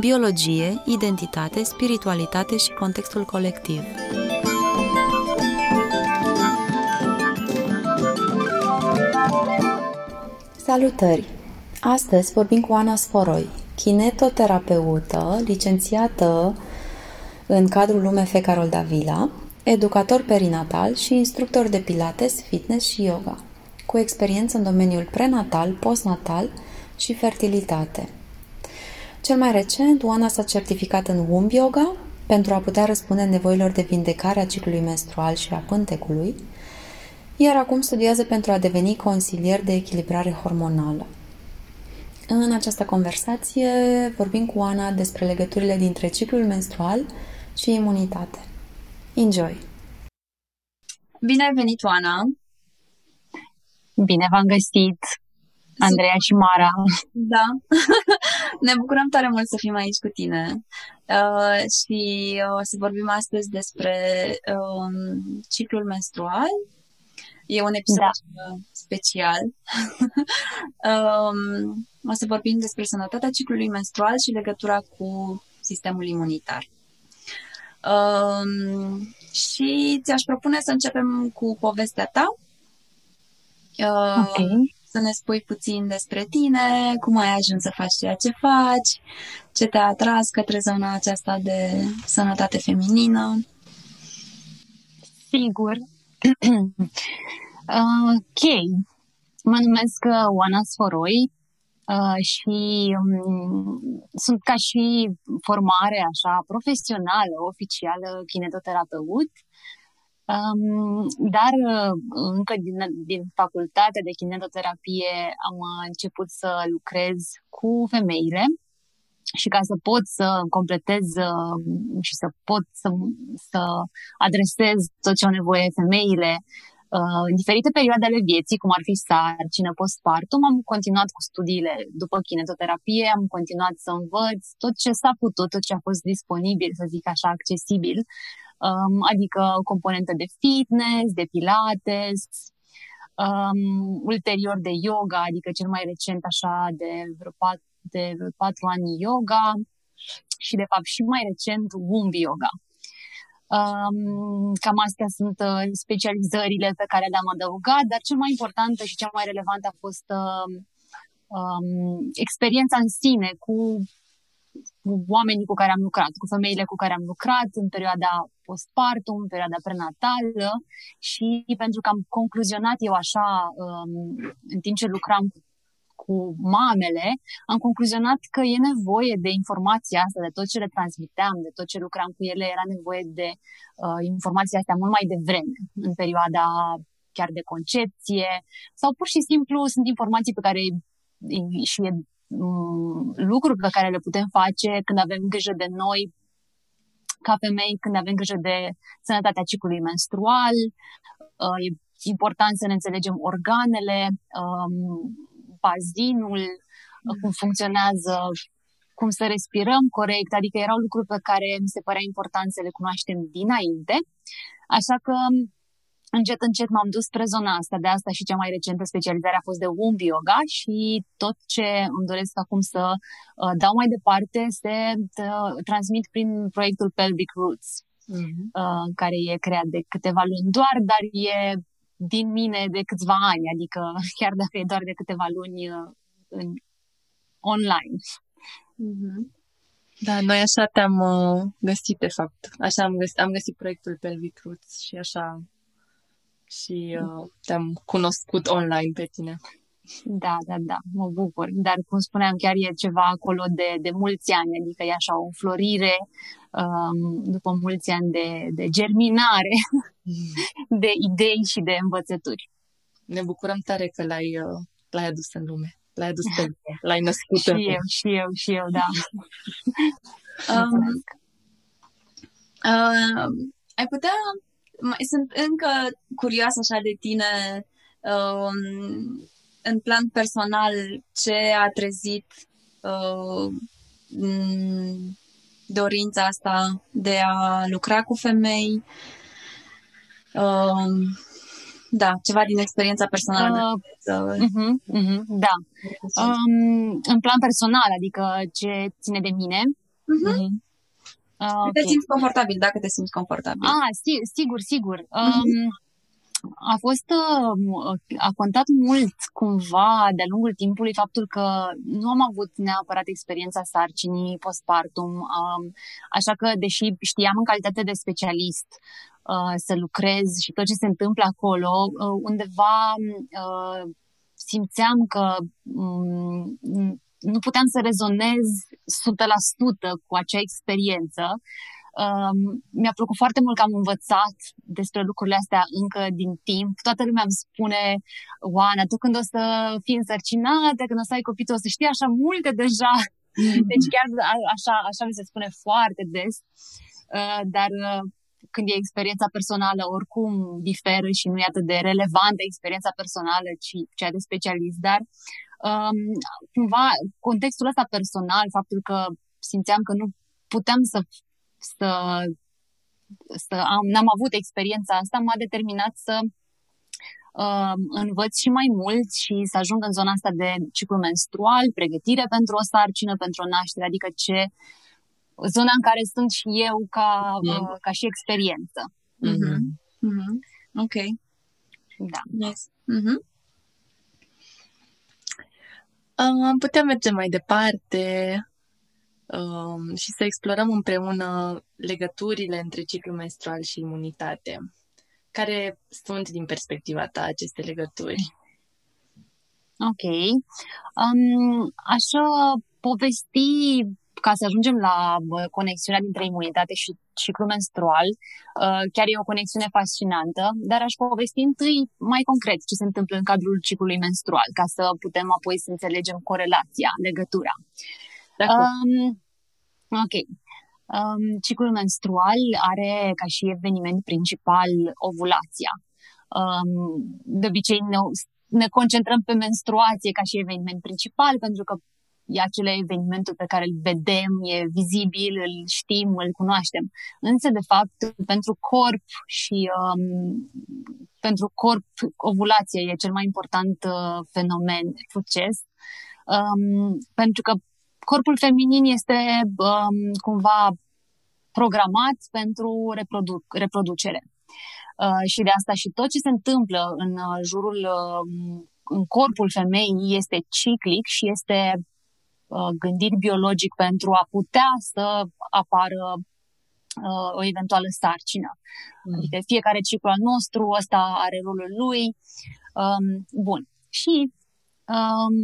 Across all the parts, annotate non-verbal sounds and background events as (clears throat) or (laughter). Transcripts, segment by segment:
biologie, identitate, spiritualitate și contextul colectiv. Salutări! Astăzi vorbim cu Ana Sforoi, kinetoterapeută, licențiată în cadrul Lume Carol Davila, educator perinatal și instructor de pilates, fitness și yoga, cu experiență în domeniul prenatal, postnatal și fertilitate. Cel mai recent, Oana s-a certificat în womb yoga pentru a putea răspunde nevoilor de vindecare a ciclului menstrual și a pântecului, iar acum studiază pentru a deveni consilier de echilibrare hormonală. În această conversație vorbim cu Ana despre legăturile dintre ciclul menstrual și imunitate. Enjoy! Bine ai venit, Oana! Bine v-am găsit, Andreea și Mara. Da, (laughs) ne bucurăm tare mult să fim aici cu tine uh, și uh, o să vorbim astăzi despre uh, ciclul menstrual. E un episod da. special. (laughs) um, o să vorbim despre sănătatea ciclului menstrual și legătura cu sistemul imunitar. Um, și ți-aș propune să începem cu povestea ta. Uh, okay. Să ne spui puțin despre tine, cum ai ajuns să faci ceea ce faci, ce te-a atras către zona aceasta de sănătate feminină. Sigur. (clears throat) ok. Mă numesc Oana Sforoi, Uh, și um, sunt ca și formare așa profesională, oficială, kinetoterapeut, um, dar uh, încă din, din facultatea de kinetoterapie am început să lucrez cu femeile și ca să pot să completez uh, și să pot să, să adresez tot ce au nevoie femeile Uh, în diferite perioade ale vieții, cum ar fi sarcină, postpartum, am continuat cu studiile după kinetoterapie, am continuat să învăț tot ce s-a putut, tot ce a fost disponibil, să zic așa, accesibil, um, adică o componentă de fitness, de pilates, um, ulterior de yoga, adică cel mai recent așa de vreo pat, de patru ani yoga și de fapt și mai recent womb yoga. Um, cam astea sunt uh, specializările pe care le-am adăugat, dar cel mai important și cel mai relevant a fost uh, um, experiența în sine cu, cu oamenii cu care am lucrat, cu femeile cu care am lucrat în perioada postpartum, în perioada prenatală și pentru că am concluzionat eu așa um, în timp ce lucram cu cu mamele, am concluzionat că e nevoie de informația asta, de tot ce le transmiteam, de tot ce lucram cu ele, era nevoie de uh, informația asta mult mai devreme, în perioada chiar de concepție, sau pur și simplu sunt informații pe care și um, lucruri pe care le putem face când avem grijă de noi ca femei, când avem grijă de sănătatea ciclului menstrual, uh, e important să ne înțelegem organele, um, bazinul, mm. cum funcționează, cum să respirăm corect, adică erau lucruri pe care mi se părea important să le cunoaștem dinainte. Așa că încet, încet m-am dus spre zona asta. De asta și cea mai recentă specializare a fost de womb yoga și tot ce îmi doresc acum să uh, dau mai departe se uh, transmit prin proiectul Pelvic Roots, mm-hmm. uh, care e creat de câteva luni doar, dar e din mine de câțiva ani, adică (laughs) chiar dacă e doar de câteva luni uh, în online. Mm-hmm. Da, noi așa te-am uh, găsit, de fapt. Așa am găsit, am găsit proiectul Pelvic Roots și așa și uh, te-am cunoscut online pe tine. Da, da, da, mă bucur. Dar, cum spuneam, chiar e ceva acolo de, de mulți ani, adică e așa o florire um, după mulți ani de, de germinare (laughs) de idei și de învățături. Ne bucurăm tare că l-ai, uh, l-ai adus în lume, l-ai adus pe lume, l-ai născut (laughs) și eu, și eu, și eu, da. (laughs) um, Uh, ai putea... Mai, sunt încă curioasă așa de tine uh, în plan personal ce a trezit uh, dorința asta de a lucra cu femei. Uh, da, ceva din experiența personală. Uh, uh-huh, uh-huh, da. Um, în plan personal, adică ce ține de mine. Uh-huh. Uh-huh. Uh, okay. Te simți confortabil, dacă te simți confortabil. Ah, si- sigur, sigur. Uh-huh. Um, a fost, uh, a contat mult cumva de-a lungul timpului faptul că nu am avut neapărat experiența sarcinii postpartum, um, așa că deși știam în calitate de specialist uh, să lucrez și tot ce se întâmplă acolo, uh, undeva simțeam că um, nu puteam să rezonez 100% cu acea experiență Um, mi-a plăcut foarte mult că am învățat despre lucrurile astea încă din timp. Toată lumea îmi spune, Oana, tu când o să fii însărcinată, când o să ai copii, tu o să știi așa multe deja. Mm-hmm. Deci chiar așa, așa mi se spune foarte des. Uh, dar uh, când e experiența personală, oricum diferă și nu e atât de relevantă experiența personală, ci cea de specialist. Dar um, cumva contextul ăsta personal, faptul că simțeam că nu puteam să să, să am, n-am avut experiența asta, m-a determinat să uh, învăț și mai mult și să ajung în zona asta de ciclu menstrual, pregătire pentru o sarcină, pentru o naștere, adică ce zona în care sunt și eu ca, mm. uh, ca și experiență. Mm-hmm. Mm-hmm. Ok. Da. Yes. Mm-hmm. Am putea merge mai departe um, și să explorăm împreună legăturile între ciclu menstrual și imunitate. Care sunt, din perspectiva ta, aceste legături? Ok. Um, aș povesti, ca să ajungem la conexiunea dintre imunitate și ciclu menstrual, uh, chiar e o conexiune fascinantă, dar aș povesti întâi mai concret ce se întâmplă în cadrul ciclului menstrual, ca să putem apoi să înțelegem corelația, legătura. Um, ok. Um, ciclul menstrual are ca și eveniment principal ovulația. Um, de obicei ne, ne concentrăm pe menstruație ca și eveniment principal pentru că e acel evenimentul pe care îl vedem, e vizibil, îl știm, îl cunoaștem. Însă, de fapt, pentru corp și um, pentru corp, ovulația e cel mai important uh, fenomen, proces, um, pentru că corpul feminin este um, cumva programat pentru reprodu- reproducere. Uh, și de asta și tot ce se întâmplă în uh, jurul, uh, în corpul femeii este ciclic și este uh, gândit biologic pentru a putea să apară uh, o eventuală sarcină. Mm. Adică fiecare ciclu al nostru, ăsta are rolul lui. Um, bun. Și um,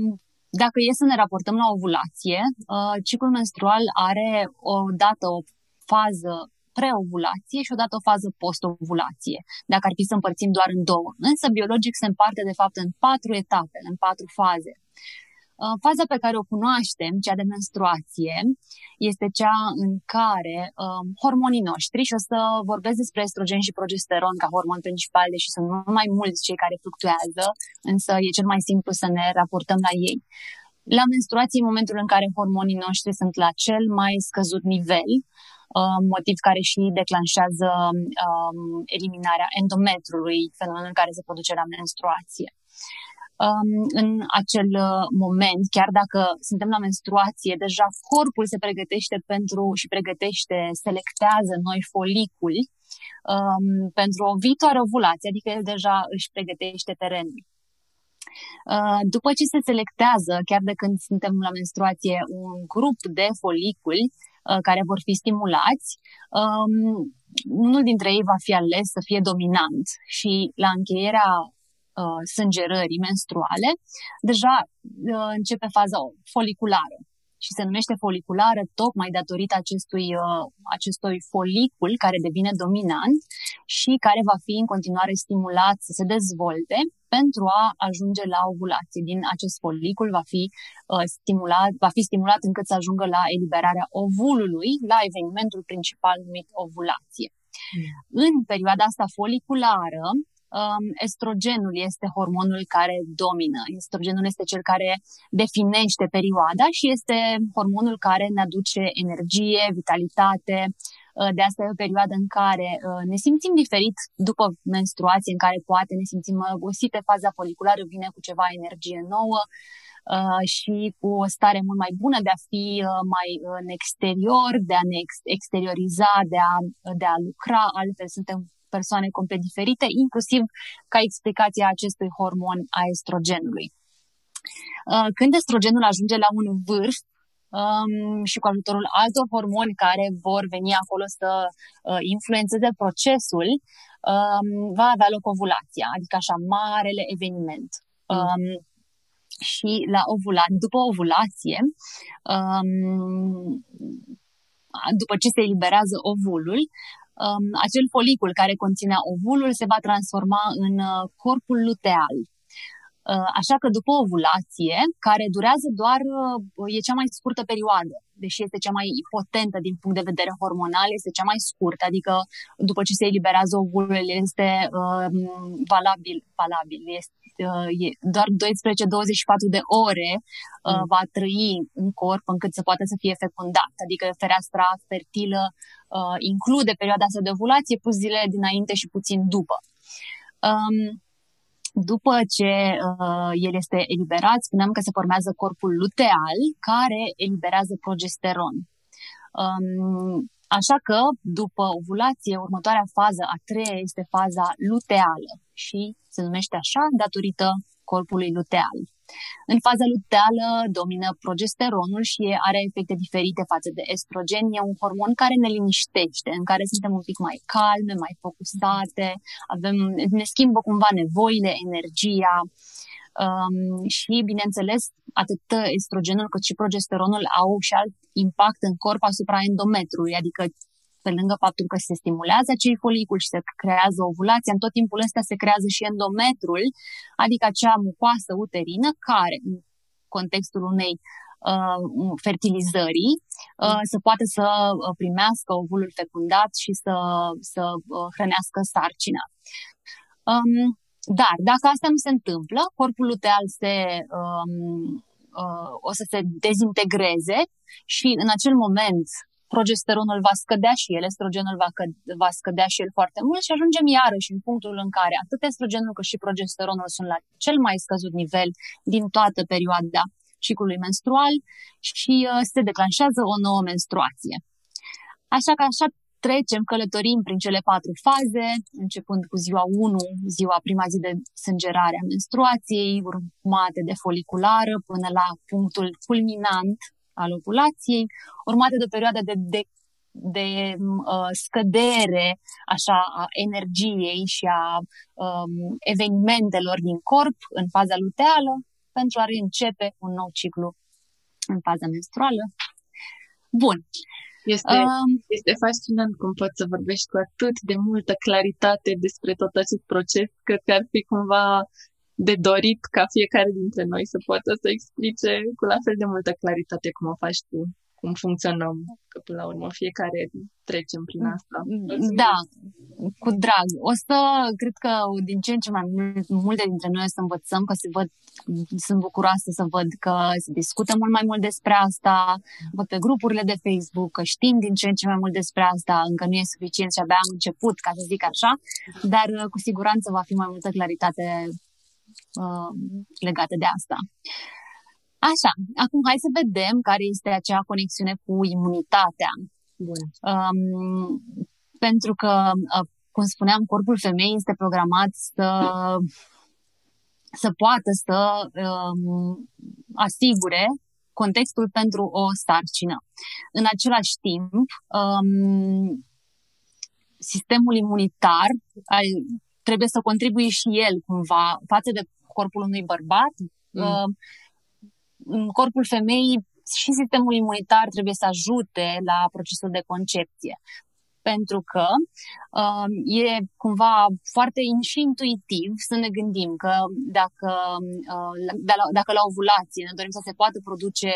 dacă e să ne raportăm la ovulație, uh, ciclul menstrual are o dată o fază preovulație și odată o fază post-ovulație, dacă ar fi să împărțim doar în două. Însă biologic se împarte de fapt în patru etape, în patru faze. Uh, faza pe care o cunoaștem, cea de menstruație, este cea în care um, hormonii noștri, și o să vorbesc despre estrogen și progesteron ca hormon principal, deși sunt mult mai mulți cei care fluctuează, însă e cel mai simplu să ne raportăm la ei. La menstruație, în momentul în care hormonii noștri sunt la cel mai scăzut nivel, um, motiv care și declanșează um, eliminarea endometrului, fenomenul în care se produce la menstruație um, în acel uh, moment, chiar dacă suntem la menstruație, deja corpul se pregătește pentru și pregătește, selectează noi foliculi um, pentru o viitoare ovulație, adică el deja își pregătește terenul. Uh, după ce se selectează, chiar de când suntem la menstruație, un grup de foliculi uh, care vor fi stimulați, um, unul dintre ei va fi ales să fie dominant și la încheierea uh, sângerării menstruale, deja uh, începe faza foliculară și se numește foliculară tocmai datorită acestui, uh, acestui folicul care devine dominant și care va fi în continuare stimulat să se dezvolte pentru a ajunge la ovulație. Din acest folicul va fi uh, stimulat, va fi stimulat încât să ajungă la eliberarea ovulului, la evenimentul principal numit ovulație. Mm. În perioada asta foliculară, um, estrogenul este hormonul care domină. Estrogenul este cel care definește perioada și este hormonul care ne aduce energie, vitalitate. Uh, de asta e o perioadă în care uh, ne simțim diferit după menstruație, în care poate ne simțim gosite, faza foliculară vine cu ceva energie nouă. Uh, și cu o stare mult mai bună de a fi uh, mai în exterior, de a ne ex- exterioriza, de a, de a lucra, altfel suntem persoane complet diferite, inclusiv ca explicație a acestui hormon a estrogenului. Uh, când estrogenul ajunge la un vârf, um, și cu ajutorul altor hormoni care vor veni acolo să uh, influențeze procesul, um, va avea loc ovulația, adică așa marele eveniment. Mm. Um, și la ovula, după ovulație, um, după ce se eliberează ovulul, um, acel folicul care conținea ovulul se va transforma în uh, corpul luteal. Uh, așa că după ovulație, care durează doar, uh, e cea mai scurtă perioadă, deși este cea mai potentă din punct de vedere hormonal, este cea mai scurtă, adică după ce se eliberează ovulul, este uh, valabil, valabil, este uh, e doar 12-24 de ore uh, mm. va trăi în corp încât să poată să fie fecundat. Adică fereastra fertilă uh, include perioada asta de ovulație plus zile dinainte și puțin după. Um, după ce uh, el este eliberat, spuneam că se formează corpul luteal care eliberează progesteron. Um, așa că, după ovulație, următoarea fază, a treia, este faza luteală și se numește așa datorită corpului luteal. În faza luteală domină progesteronul și are efecte diferite față de estrogen. E un hormon care ne liniștește, în care suntem un pic mai calme, mai focusate, avem, ne schimbă cumva nevoile, energia. Um, și, bineînțeles, atât estrogenul cât și progesteronul au și alt impact în corp asupra endometrului, adică pe lângă faptul că se stimulează acei foliculi și se creează ovulația, în tot timpul ăsta se creează și endometrul, adică acea mucoasă uterină care, în contextul unei uh, fertilizării, uh, să poată să uh, primească ovulul fecundat și să, să uh, hrănească sarcina. Um, dar, dacă asta nu se întâmplă, corpul luteal se, um, uh, o să se dezintegreze și în acel moment progesteronul va scădea și el, estrogenul va, că, va scădea și el foarte mult și ajungem iarăși în punctul în care atât estrogenul cât și progesteronul sunt la cel mai scăzut nivel din toată perioada ciclului menstrual și uh, se declanșează o nouă menstruație. Așa că așa trecem, călătorim prin cele patru faze, începând cu ziua 1, ziua prima zi de sângerare a menstruației, urmate de foliculară, până la punctul culminant al ovulației, urmate de o perioadă de, de, de uh, scădere așa, a energiei și a um, evenimentelor din corp în faza luteală pentru a reîncepe un nou ciclu în faza menstruală. Bun. Este, um, este fascinant cum poți să vorbești cu atât de multă claritate despre tot acest proces. Cred că ar fi cumva de dorit ca fiecare dintre noi să poată să explice cu la fel de multă claritate cum o faci tu, cum funcționăm, că până la urmă fiecare trecem prin asta. Da, cu drag. O să, cred că din ce în ce mai multe dintre noi o să învățăm, că se văd, sunt bucuroasă să văd că se discută mult mai mult despre asta, văd pe grupurile de Facebook, că știm din ce în ce mai mult despre asta, încă nu e suficient și abia am început, ca să zic așa, dar cu siguranță va fi mai multă claritate uh, legate de asta. Așa, acum hai să vedem care este acea conexiune cu imunitatea. Bun. Um, pentru că, uh, cum spuneam, corpul femeii este programat să, să poată să um, asigure contextul pentru o sarcină. În același timp, um, sistemul imunitar trebuie să contribuie și el cumva față de corpul unui bărbat. Mm. Uh, corpul femeii și sistemul imunitar trebuie să ajute la procesul de concepție. pentru că uh, e cumva foarte și intuitiv să ne gândim că dacă, uh, de la, dacă la ovulație ne dorim să se poată produce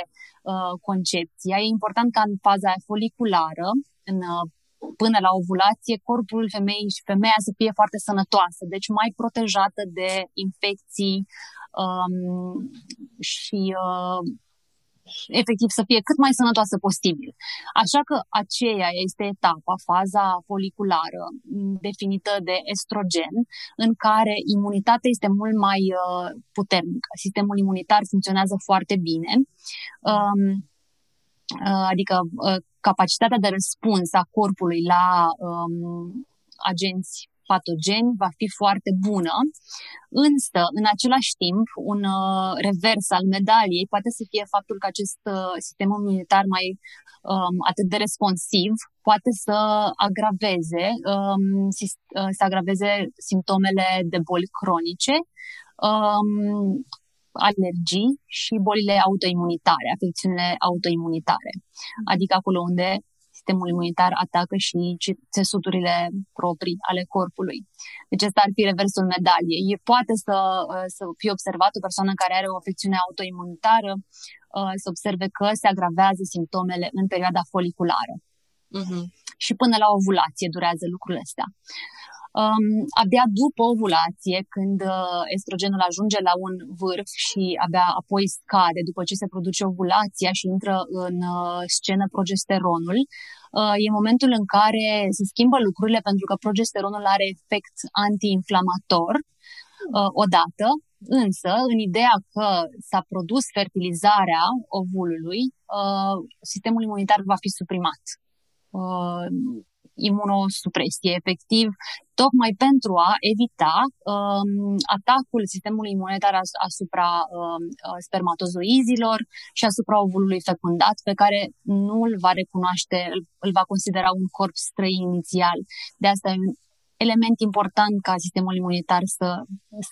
uh, concepția, e important ca în faza foliculară, în uh, până la ovulație, corpul femeii și femeia să fie foarte sănătoasă, deci mai protejată de infecții um, și uh, efectiv să fie cât mai sănătoasă posibil. Așa că aceea este etapa, faza foliculară definită de estrogen, în care imunitatea este mult mai uh, puternică. Sistemul imunitar funcționează foarte bine. Um, uh, adică uh, capacitatea de răspuns a corpului la um, agenți patogeni va fi foarte bună, însă, în același timp, un uh, revers al medaliei poate să fie faptul că acest uh, sistem imunitar mai um, atât de responsiv poate să agraveze, um, uh, să agraveze simptomele de boli cronice, um, alergii și bolile autoimunitare, afecțiunile autoimunitare. Adică acolo unde sistemul imunitar atacă și țesuturile proprii ale corpului. Deci ăsta ar fi reversul medaliei. Poate să, uh, să fie observat o persoană care are o afecțiune autoimunitară, uh, să observe că se agravează simptomele în perioada foliculară. Uh-huh. Și până la ovulație durează lucrurile astea. Um, abia după ovulație, când uh, estrogenul ajunge la un vârf și abia apoi scade după ce se produce ovulația și intră în uh, scenă progesteronul, uh, e momentul în care se schimbă lucrurile pentru că progesteronul are efect antiinflamator uh, odată, însă în ideea că s-a produs fertilizarea ovulului, uh, sistemul imunitar va fi suprimat. Uh, imunosupresie, efectiv, tocmai pentru a evita um, atacul sistemului imunitar as, asupra um, uh, spermatozoizilor și asupra ovulului fecundat, pe care nu îl va recunoaște, îl, îl va considera un corp străin inițial. De asta e un element important ca sistemul imunitar să,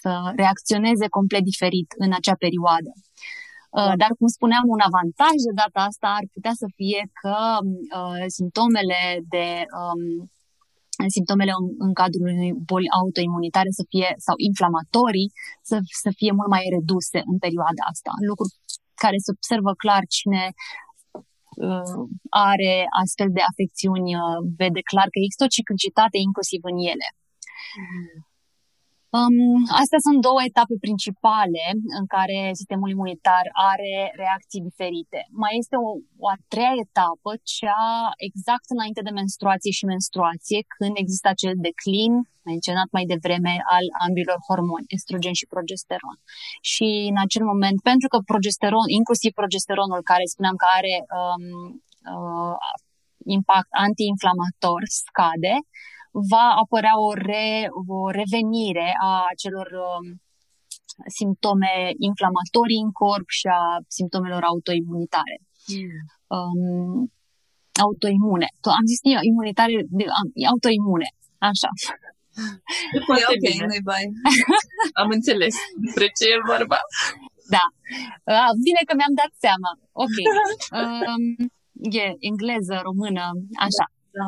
să reacționeze complet diferit în acea perioadă. Uh, dar, cum spuneam, un avantaj de data asta ar putea să fie că uh, simptomele de um, simptomele în, în cadrul unei boli autoimunitare să fie, sau inflamatorii să, să fie mult mai reduse în perioada asta. Lucru care se observă clar cine uh, are astfel de afecțiuni, uh, vede clar că există o ciclicitate inclusiv în ele. Mm. Um, astea sunt două etape principale în care sistemul imunitar are reacții diferite. Mai este o, o a treia etapă, cea exact înainte de menstruație și menstruație, când există acel declin menționat mai devreme al ambilor hormoni, estrogen și progesteron. Și în acel moment, pentru că progesteron, inclusiv progesteronul, care spuneam că are um, uh, impact antiinflamator, scade, va apărea o, re, o revenire a celor um, simptome inflamatorii în corp și a simptomelor autoimunitare. Mm. Um, autoimune. Am zis imunitare, autoimune. Așa. (laughs) Foarte ok, bine. nu bai. (laughs) Am înțeles despre ce e vorba. Da. Uh, bine că mi-am dat seama. Ok. (laughs) Um, e engleză, română, așa. Da.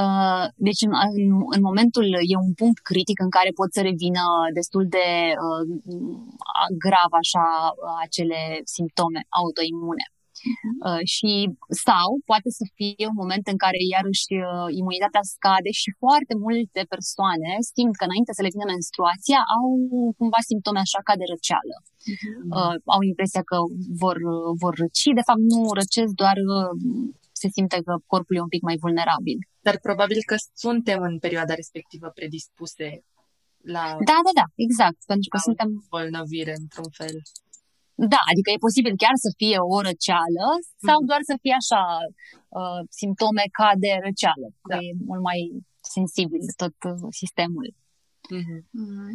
Uh, deci în, în, în momentul, e un punct critic în care pot să revină destul de uh, grav așa acele simptome autoimune. Uh, și sau poate să fie un moment în care iarăși uh, imunitatea scade și foarte multe persoane simt că înainte să le vină menstruația au cumva simptome așa ca de răceală. Uh-huh. Uh, au impresia că vor, vor răci, de fapt nu răcesc, doar uh, se simte că corpul e un pic mai vulnerabil. Dar probabil că suntem în perioada respectivă predispuse la... Da, da, da, exact, pentru că suntem... Bolnăvire, într-un fel. Da, adică e posibil chiar să fie o răceală sau mm. doar să fie așa uh, simptome ca de răceală, da. că e mult mai sensibil tot uh, sistemul. Mm-hmm. Mm-hmm.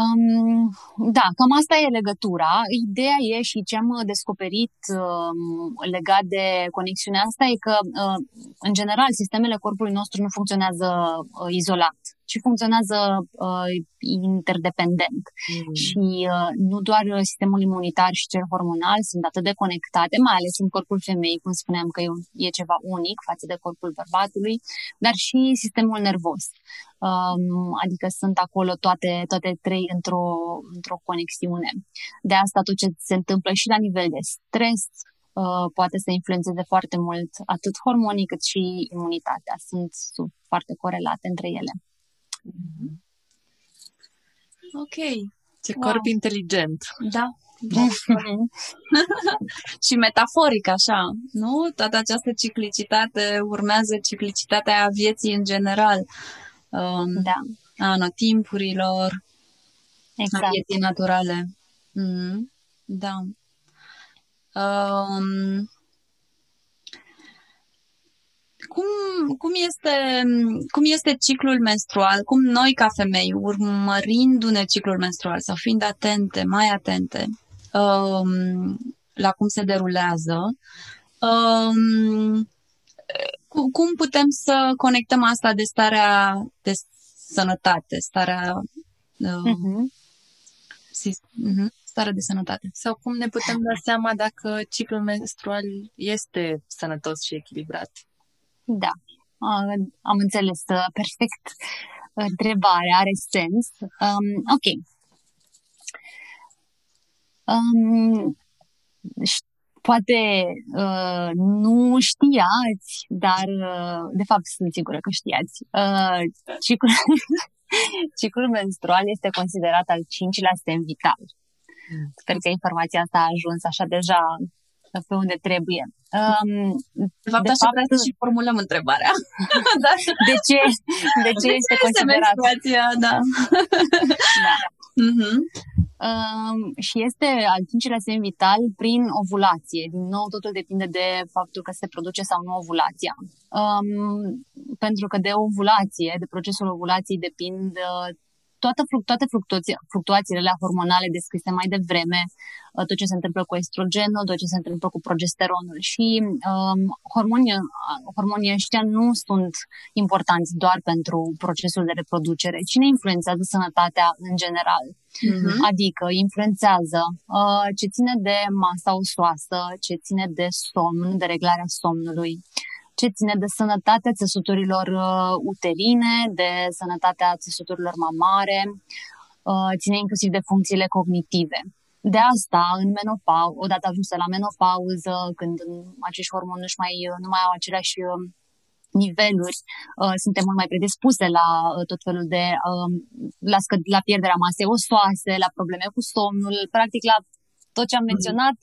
Um, da, cam asta e legătura. Ideea e și ce am descoperit um, legat de conexiunea asta e că, uh, în general, sistemele corpului nostru nu funcționează uh, izolat. Ci funcționează uh, interdependent. Mm. Și uh, nu doar sistemul imunitar și cel hormonal sunt atât de conectate, mai ales în corpul femeii, cum spuneam că e ceva unic față de corpul bărbatului, dar și sistemul nervos. Um, adică sunt acolo toate, toate trei într-o, într-o conexiune. De asta tot ce se întâmplă și la nivel de stres, Uh, poate să influențeze foarte mult atât hormonii cât și imunitatea. Sunt sub, foarte corelate între ele. Mm-hmm. Ok. Ce wow. corp inteligent. Da. da. (laughs) și metaforic, așa, nu? Toată această ciclicitate urmează ciclicitatea vieții în general. Um, da. A anotimpurilor, exact. a vieții naturale. Mm-hmm. Da. Um, cum, cum, este, cum este ciclul menstrual? Cum noi, ca femei, urmărindu-ne ciclul menstrual sau fiind atente, mai atente um, la cum se derulează, um, cum putem să conectăm asta de starea de sănătate, starea uh, uh-huh. uh-huh stare de sănătate. Sau cum ne putem da seama dacă ciclul menstrual este sănătos și echilibrat? Da, am înțeles uh, perfect întrebarea, are sens. Um, ok. Um, poate uh, nu știați, dar uh, de fapt sunt sigură că știați. Uh, ciclul, (laughs) ciclul menstrual este considerat al cincilea semn vital. Sper că informația asta a ajuns așa deja pe unde trebuie. Um, de fapt, de așa fapt, să și formulăm întrebarea. (laughs) da. De ce, de ce este considerat? Menstruația, da. da. (laughs) Uh-huh. Um, și este al cincilea semn vital prin ovulație. Din nou, totul depinde de faptul că se produce sau nu ovulația. Um, pentru că de ovulație, de procesul ovulației depind uh, toată, toate fluctuații, fluctuațiile hormonale descrise mai devreme, uh, tot ce se întâmplă cu estrogenul, tot ce se întâmplă cu progesteronul și um, hormonii, hormonii ăștia nu sunt importanți doar pentru procesul de reproducere, ci ne influențează sănătatea în general. Mm-hmm. Adică influențează uh, ce ține de masa osoasă, ce ține de somn, de reglarea somnului, ce ține de sănătatea țesuturilor uh, uterine, de sănătatea țesuturilor mamare, uh, ține inclusiv de funcțiile cognitive. De asta, în menopauză, odată ajunsă la menopauză, când acești hormoni nu mai, nu mai au aceleași uh, niveluri, uh, suntem mult mai predispuse la uh, tot felul de uh, la, scă- la pierderea masei osoase, la probleme cu somnul, practic la tot ce am menționat,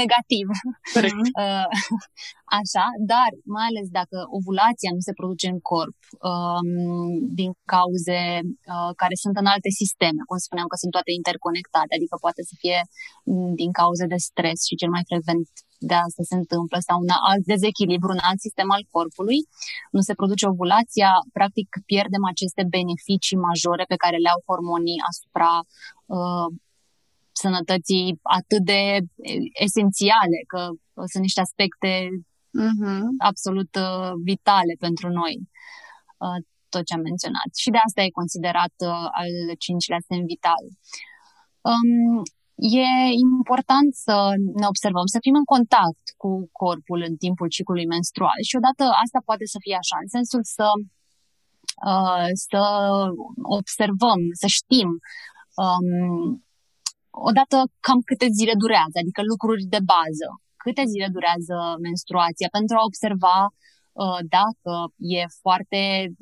negativ. (laughs) Uh, așa, dar mai ales dacă ovulația nu se produce în corp um, din cauze uh, care sunt în alte sisteme, cum spuneam că sunt toate interconectate, adică poate să fie din cauze de stres și cel mai frecvent de asta se întâmplă sau un alt dezechilibru, un alt sistem al corpului, nu se produce ovulația, practic pierdem aceste beneficii majore pe care le au hormonii asupra uh, sănătății atât de esențiale, că sunt niște aspecte uh-huh. absolut uh, vitale pentru noi, uh, tot ce am menționat. Și de asta e considerat uh, al cincilea semn vital. Um, e important să ne observăm, să fim în contact cu corpul în timpul ciclului menstrual și odată asta poate să fie așa, în sensul să, uh, să observăm, să știm um, odată cam câte zile durează, adică lucruri de bază. Câte zile durează menstruația pentru a observa uh, dacă e foarte,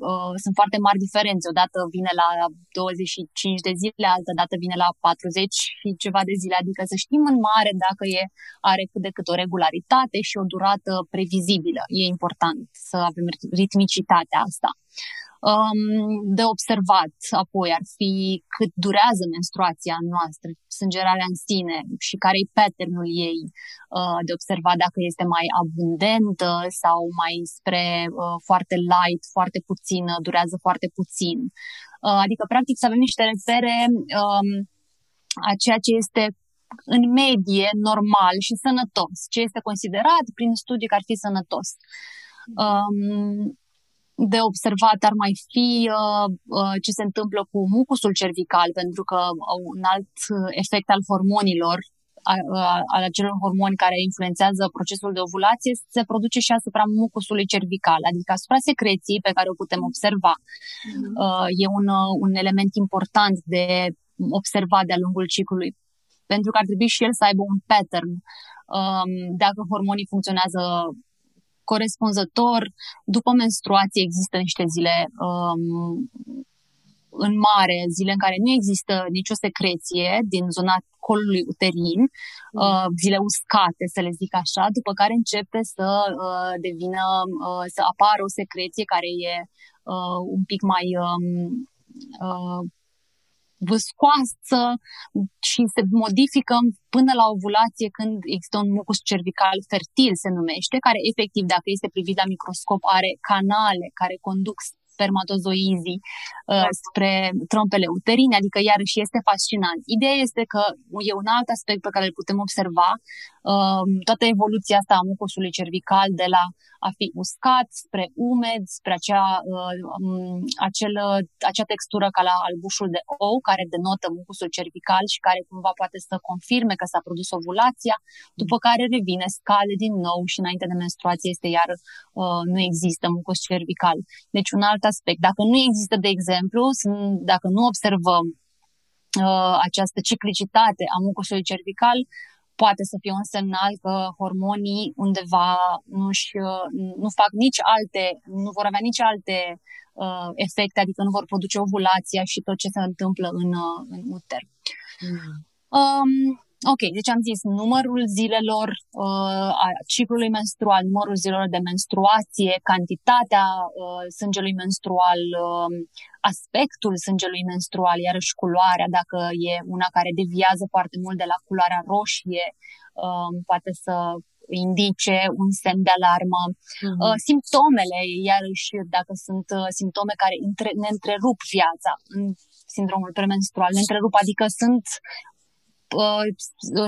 uh, sunt foarte mari diferențe. Odată vine la 25 de zile, altă dată vine la 40 și ceva de zile. Adică să știm în mare dacă e, are cât de cât o regularitate și o durată previzibilă. E important să avem ritmicitatea asta de observat apoi ar fi cât durează menstruația noastră, sângerarea în sine și care e patternul ei, uh, de observat dacă este mai abundentă sau mai spre uh, foarte light, foarte puțină, durează foarte puțin. Uh, adică, practic, să avem niște repere um, a ceea ce este în medie normal și sănătos, ce este considerat prin studii că ar fi sănătos. Um, de observat ar mai fi uh, uh, ce se întâmplă cu mucusul cervical, pentru că un alt efect al hormonilor, al acelor hormoni care influențează procesul de ovulație, se produce și asupra mucusului cervical, adică asupra secreției pe care o putem observa. Mm-hmm. E un, un element important de observat de-a lungul ciclului, pentru că ar trebui și el să aibă un pattern. Um, dacă hormonii funcționează corespunzător, după menstruație există niște zile um, în mare, zile în care nu există nicio secreție din zona colului uterin, mm. uh, zile uscate, să le zic așa, după care începe să uh, devină, uh, să apară o secreție care e uh, un pic mai um, uh, vâscoasă și se modifică până la ovulație când există un mucus cervical fertil, se numește, care efectiv, dacă este privit la microscop, are canale care conduc spermatozoizii uh, spre trompele uterine, adică iarăși este fascinant. Ideea este că e un alt aspect pe care îl putem observa, uh, toată evoluția asta a mucusului cervical de la a fi uscat spre umed, spre acea, uh, um, acel, acea textură ca la albușul de ou, care denotă mucusul cervical și care cumva poate să confirme că s-a produs ovulația, după care revine, scade din nou și înainte de menstruație este iar uh, nu există mucus cervical. Deci un alt aspect. Dacă nu există, de exemplu, dacă nu observăm uh, această ciclicitate a mucusului cervical, poate să fie un semnal că hormonii undeva nu-și, nu fac nici alte, nu vor avea nici alte uh, efecte, adică nu vor produce ovulația și tot ce se întâmplă în, uh, în uter. Mm. Um, Ok, deci am zis numărul zilelor uh, a ciclului menstrual, numărul zilelor de menstruație, cantitatea uh, sângelui menstrual, uh, aspectul sângelui menstrual, iarăși culoarea, dacă e una care deviază foarte mult de la culoarea roșie, uh, poate să indice un semn de alarmă. Uh-huh. Uh, simptomele, iarăși, dacă sunt uh, simptome care între, ne întrerup viața în sindromul premenstrual, ne întrerup, adică sunt Uh,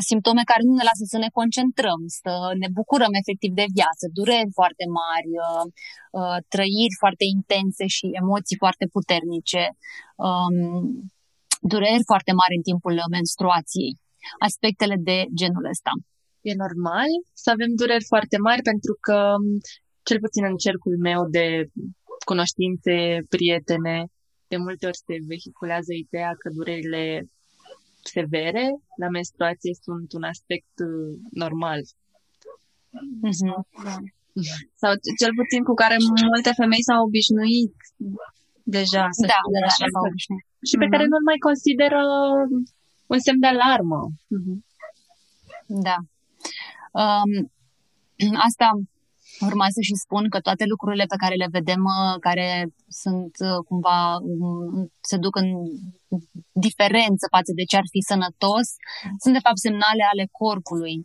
simptome care nu ne lasă să ne concentrăm, să ne bucurăm efectiv de viață, dureri foarte mari, uh, uh, trăiri foarte intense și emoții foarte puternice, um, dureri foarte mari în timpul menstruației, aspectele de genul ăsta. E normal să avem dureri foarte mari pentru că, cel puțin în cercul meu de cunoștințe, prietene, de multe ori se vehiculează ideea că durerile severe la menstruație sunt un aspect uh, normal. Mm-hmm. Da. Sau cel puțin cu care multe femei s-au obișnuit deja. Să da, de da, așa. da, Și pe mm-hmm. care nu-l mai consideră un semn de alarmă. Mm-hmm. Da. Um, (clears throat) asta Urma să și spun că toate lucrurile pe care le vedem, uh, care sunt uh, cumva, um, se duc în diferență față de ce ar fi sănătos, sunt de fapt semnale ale corpului.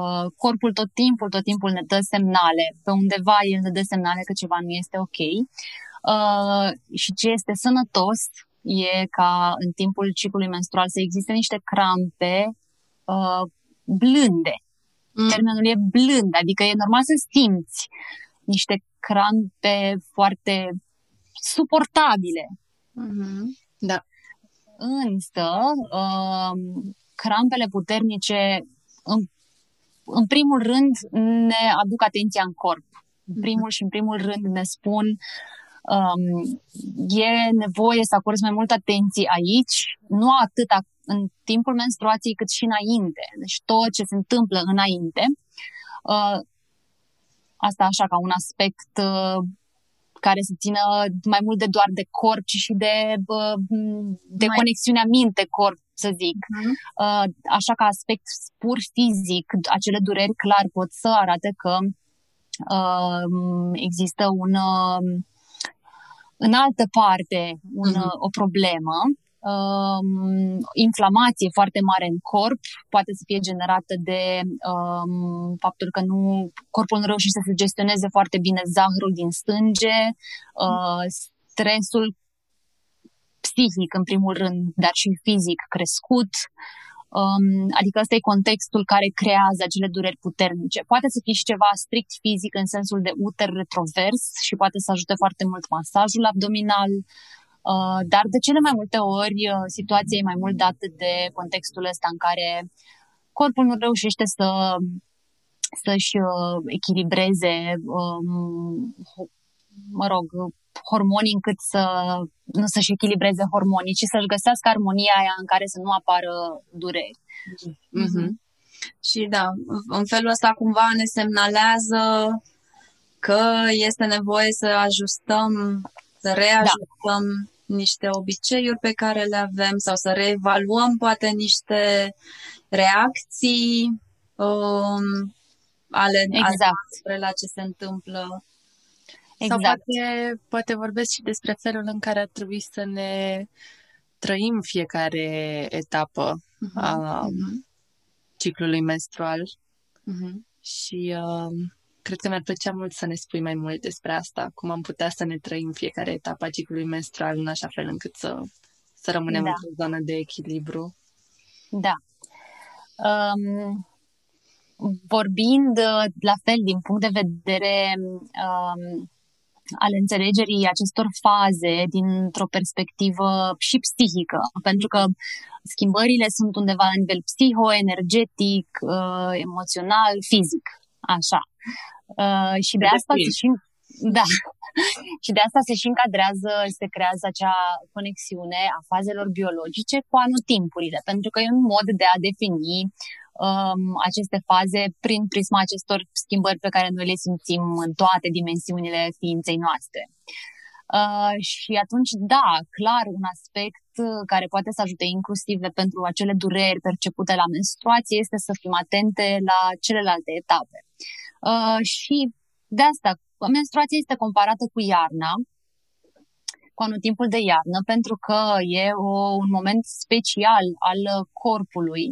Uh, corpul tot timpul, tot timpul ne dă semnale. Pe undeva el ne dă semnale că ceva nu este ok. Și ce este sănătos e ca în timpul ciclului menstrual să existe niște crampe blânde, Mm. Termenul e blând, adică e normal să simți niște crampe foarte suportabile. Mm-hmm. Da. Însă, uh, crampele puternice, în, în primul rând, ne aduc atenția în corp. În mm-hmm. primul și în primul rând ne spun um, e nevoie să acorzi mai multă atenție aici, nu atât în timpul menstruației cât și înainte. Deci tot ce se întâmplă înainte. Uh, asta așa ca un aspect uh, care se țină mai mult de doar de corp, ci și de, uh, de mai... conexiunea minte-corp, să zic. Uh-huh. Așa ca aspect pur fizic, acele dureri clar pot să arate că există un în altă parte un, uh-huh. o problemă um, inflamație foarte mare în corp, poate să fie generată de um, faptul că nu, corpul nu reușește să gestioneze foarte bine zahărul din sânge, uh, stresul psihic în primul rând, dar și fizic crescut, Um, adică ăsta e contextul care creează acele dureri puternice. Poate să fie și ceva strict fizic în sensul de uter retrovers și poate să ajute foarte mult masajul abdominal, uh, dar de cele mai multe ori uh, situația e mai mult dată de contextul ăsta în care corpul nu reușește să să-și uh, echilibreze, um, mă rog, hormonii încât să nu să-și echilibreze hormonii, ci să-și găsească armonia aia în care să nu apară dureri. Mm-hmm. Și da, în felul ăsta cumva ne semnalează că este nevoie să ajustăm, să reajustăm da. niște obiceiuri pe care le avem sau să reevaluăm poate niște reacții um, ale exact. ale la ce se întâmplă Exact. Sau poate, poate vorbesc și despre felul în care ar trebui să ne trăim fiecare etapă uh-huh. a uh-huh. ciclului menstrual. Uh-huh. Și uh, cred că mi-ar plăcea mult să ne spui mai mult despre asta, cum am putea să ne trăim fiecare etapă a ciclului menstrual în așa fel încât să, să rămânem da. într-o zonă de echilibru. Da. Um, vorbind uh, la fel din punct de vedere um, al înțelegerii acestor faze dintr-o perspectivă și psihică, pentru că schimbările sunt undeva la nivel psiho-energetic, uh, emoțional, fizic, așa. Uh, și de asta se și da. (laughs) și de asta se și încadrează, se creează acea conexiune a fazelor biologice cu anotimpurile, pentru că e un mod de a defini um, aceste faze prin prisma acestor schimbări pe care noi le simțim în toate dimensiunile ființei noastre. Uh, și atunci, da, clar, un aspect care poate să ajute inclusiv pentru acele dureri percepute la menstruație este să fim atente la celelalte etape. Uh, și de asta, menstruația este comparată cu iarna, cu anotimpul de iarnă, pentru că e o, un moment special al corpului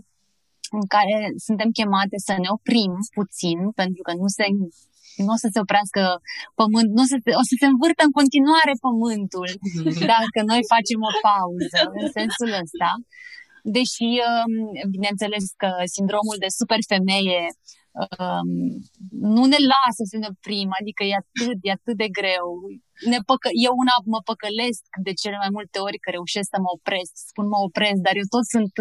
în care suntem chemate să ne oprim puțin, pentru că nu se nu o să se oprească pământ, nu o să, se, o să se învârtă în continuare pământul (laughs) dacă noi facem o pauză în sensul ăsta. Deși, um, bineînțeles că sindromul de super femeie um, nu ne lasă să ne oprim, adică e atât, e atât de greu. Ne păcă, eu una mă păcălesc de cele mai multe ori că reușesc să mă opresc, spun mă opresc, dar eu tot sunt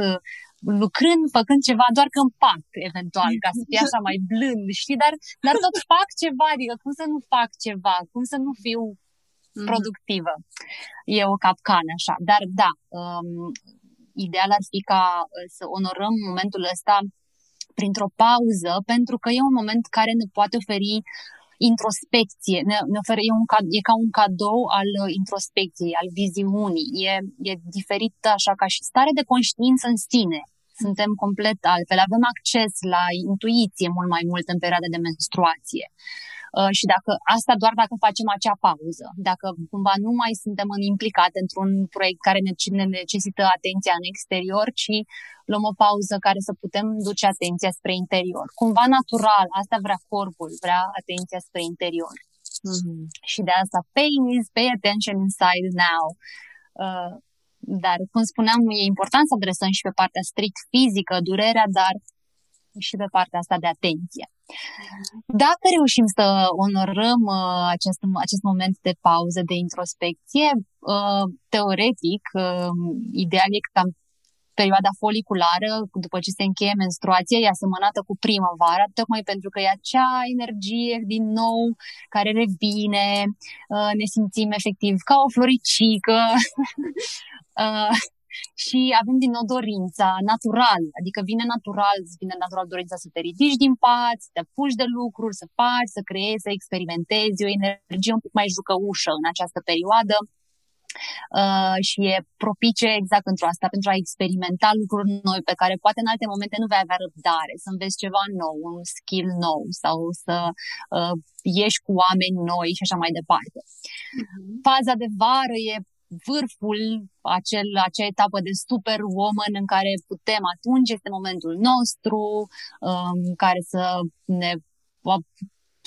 lucrând, făcând ceva, doar că împac, eventual, ca să fie așa mai blând, știi? Dar, dar tot (laughs) fac ceva, adică cum să nu fac ceva, cum să nu fiu mhm. productivă. E o capcană, așa. Dar da, um, ideal ar fi ca uh, să onorăm momentul ăsta printr-o pauză, pentru că e un moment care ne poate oferi introspecție, ne, ne oferă, e, un, e ca un cadou al uh, introspecției, al viziunii, e, e diferit așa ca și stare de conștiință în sine. Suntem complet altfel, avem acces la intuiție mult mai mult în perioada de menstruație. Uh, și dacă asta doar dacă facem acea pauză, dacă cumva nu mai suntem implicate într-un proiect care ne, ne necesită atenția în exterior, ci luăm o pauză care să putem duce atenția spre interior. Cumva natural, asta vrea corpul, vrea atenția spre interior. Mm-hmm. Și de asta, pay is pay attention inside now. Uh, dar, cum spuneam, e important să adresăm și pe partea strict fizică, durerea, dar și pe partea asta de atenție. Dacă reușim să onorăm uh, acest, acest moment de pauză, de introspecție, uh, teoretic, uh, ideal e cam perioada foliculară, după ce se încheie menstruația, e asemănată cu primăvara, tocmai pentru că e acea energie din nou care revine, uh, ne simțim efectiv ca o floricică. (laughs) Uh, și avem din nou dorința natural, adică vine natural, vine natural dorința să te ridici din pat, să te apuci de lucruri, să faci, să creezi, să experimentezi o energie un pic mai jucăușă în această perioadă. Uh, și e propice exact pentru asta, pentru a experimenta lucruri noi pe care poate în alte momente nu vei avea răbdare, să înveți ceva nou, un skill nou sau să uh, ieși cu oameni noi și așa mai departe. Uh-huh. Faza de vară e vârful, acel, acea etapă de superwoman în care putem atunci, este momentul nostru, um, care să ne,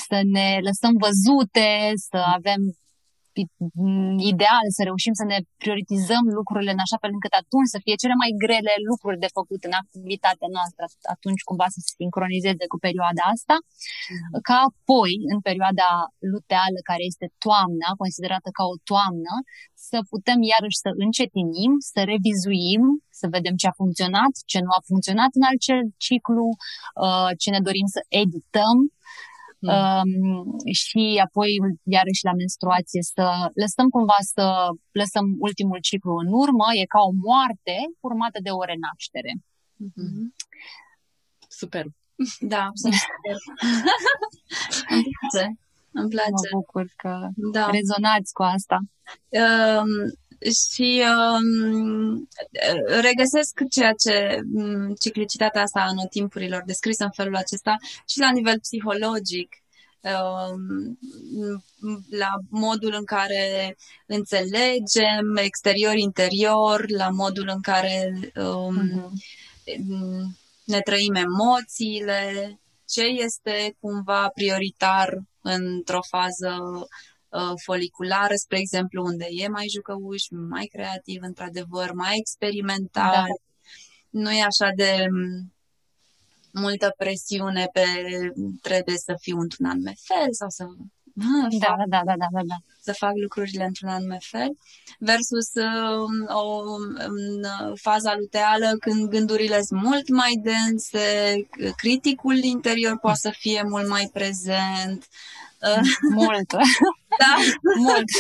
să ne lăsăm văzute, să avem ideal să reușim să ne prioritizăm lucrurile în așa fel încât atunci să fie cele mai grele lucruri de făcut în activitatea noastră, atunci cumva să se sincronizeze cu perioada asta, mm-hmm. ca apoi, în perioada luteală, care este toamna, considerată ca o toamnă, să putem iarăși să încetinim, să revizuim, să vedem ce a funcționat, ce nu a funcționat în acel ciclu, uh, ce ne dorim să edităm Mm. Um, și apoi, iarăși la menstruație, să lăsăm cumva să lăsăm ultimul ciclu în urmă, e ca o moarte urmată de o renaștere. Mm-hmm. Super. Da, super. Îmi place. Îmi place. Mă bucur că da. rezonați cu asta. Um, și um, regăsesc ceea ce um, ciclicitatea asta în timpurilor descrisă în felul acesta și la nivel psihologic um, la modul în care înțelegem exterior-interior, la modul în care um, uh-huh. ne trăim emoțiile, ce este cumva prioritar într-o fază Uh, foliculară, spre exemplu, unde e mai jucăuș, mai creativ, într-adevăr, mai experimental. Da. Nu e așa de mm, multă presiune pe trebuie să fiu într-un anume fel sau să (laughs) da, fac, da, da, da, da, da. să fac lucrurile într-un anume fel, versus uh, o în faza luteală când gândurile sunt mult mai dense, criticul interior poate să fie mult mai prezent, mult. (laughs) Da? (laughs) mult.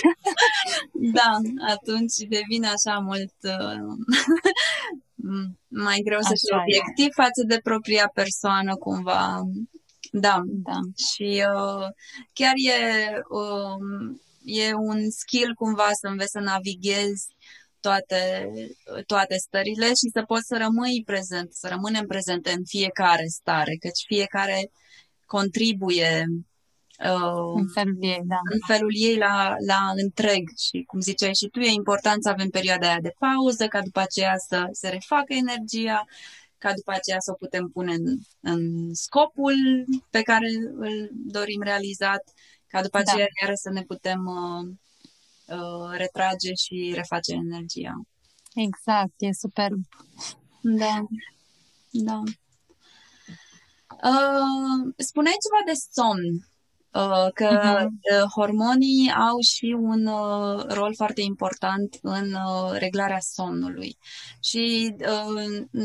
(laughs) da, atunci devine așa mult uh, (laughs) mai greu să fii obiectiv e. față de propria persoană, cumva. Da. da. Și uh, chiar e, uh, e un skill cumva să înveți să navighezi toate, toate stările și să poți să rămâi prezent, să rămânem prezente în fiecare stare, căci fiecare contribuie Uh, în felul ei, da. În felul ei la, la întreg și cum ziceai și tu, e important să avem perioada aia de pauză, ca după aceea să se refacă energia, ca după aceea să o putem pune în, în scopul pe care îl dorim realizat, ca după da. aceea iară să ne putem uh, uh, retrage și reface energia. Exact, e superb. Da, da. Uh, spuneai ceva de somn. Uh, că uh-huh. hormonii au și un uh, rol foarte important în uh, reglarea somnului. Și,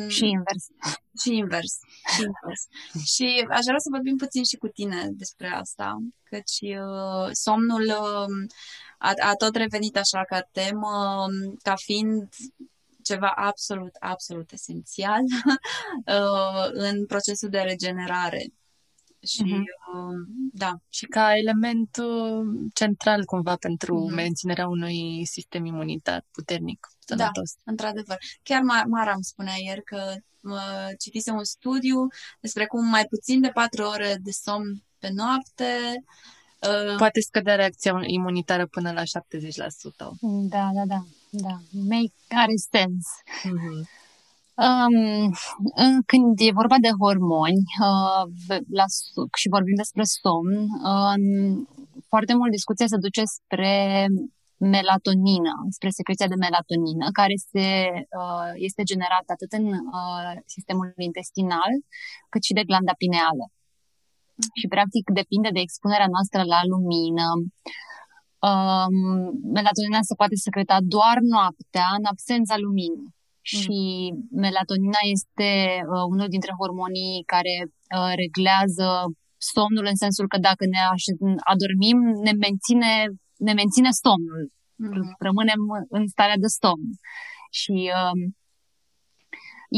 și invers. (laughs) Și invers. Și invers. și aș vrea să vorbim puțin și cu tine despre asta, căci somnul a, a tot revenit așa ca temă, ca fiind ceva absolut, absolut esențial (laughs) în procesul de regenerare și uh-huh. da. Și ca element central cumva pentru uh-huh. menținerea unui sistem imunitar puternic, sănătos. Da, într-adevăr. Chiar Mara îmi spunea ieri că mă citise un studiu despre cum mai puțin de patru ore de somn pe noapte uh, poate scădea reacția imunitară până la 70%. Da, da, da. da. Make, are sens. Uh-huh. Um, când e vorba de hormoni uh, la, și vorbim despre somn, uh, foarte mult discuția se duce spre melatonină, spre secreția de melatonină, care se, uh, este generată atât în uh, sistemul intestinal, cât și de glanda pineală. Și, practic, depinde de expunerea noastră la lumină. Um, melatonina se poate secreta doar noaptea, în absența luminii. Mm. și melatonina este uh, unul dintre hormonii care uh, reglează somnul în sensul că dacă ne adormim, ne menține, ne menține somnul. Mm. Rămânem în starea de somn. Și uh,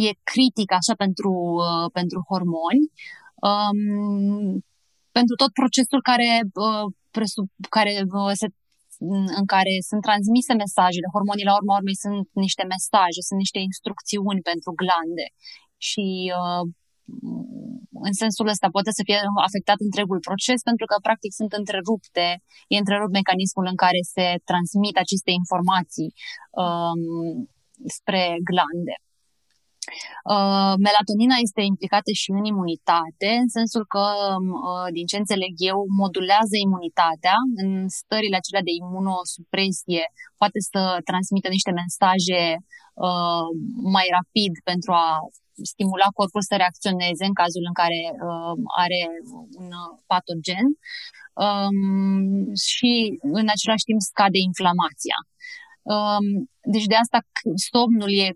e critic așa pentru, uh, pentru hormoni, um, pentru tot procesul care, uh, presup, care uh, se în care sunt transmise mesajele, hormonii la urma urmei sunt niște mesaje, sunt niște instrucțiuni pentru glande și uh, în sensul ăsta poate să fie afectat întregul proces pentru că practic sunt întrerupte, e întrerupt mecanismul în care se transmit aceste informații um, spre glande. Uh, melatonina este implicată și în imunitate, în sensul că, uh, din ce înțeleg eu, modulează imunitatea în stările acelea de imunosupresie, poate să transmită niște mesaje uh, mai rapid pentru a stimula corpul să reacționeze în cazul în care uh, are un patogen um, și în același timp scade inflamația. Um, deci de asta somnul e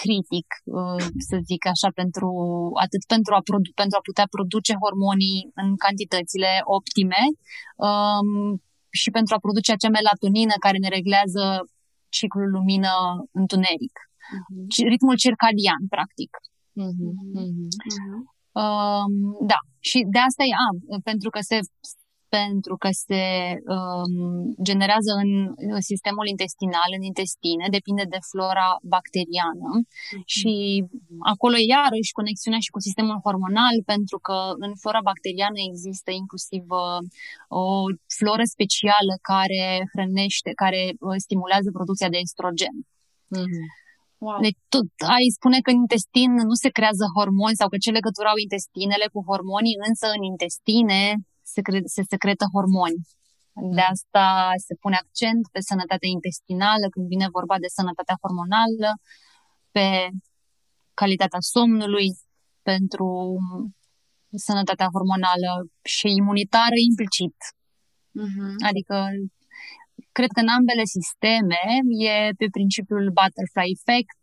critic, uh, să zic așa, pentru, atât pentru a, produ- pentru a putea produce hormonii în cantitățile optime um, și pentru a produce acea melatonină care ne reglează ciclul lumină-întuneric. Uh-huh. Ritmul circadian, practic. Uh-huh. Uh-huh. Um, da, și de asta e, a, pentru că se pentru că se um, generează în sistemul intestinal, în intestine, depinde de flora bacteriană mm-hmm. și acolo iarăși conexiunea și cu sistemul hormonal, pentru că în flora bacteriană există inclusiv uh, o floră specială care hrănește, care uh, stimulează producția de estrogen. Mm-hmm. Wow. Deci tot ai spune că în intestin nu se creează hormoni sau că ce legătură au intestinele cu hormonii, însă în intestine se, cre- se secretă hormoni. De asta se pune accent pe sănătatea intestinală când vine vorba de sănătatea hormonală, pe calitatea somnului, pentru sănătatea hormonală și imunitară implicit. Uh-huh. Adică, cred că în ambele sisteme e pe principiul butterfly effect.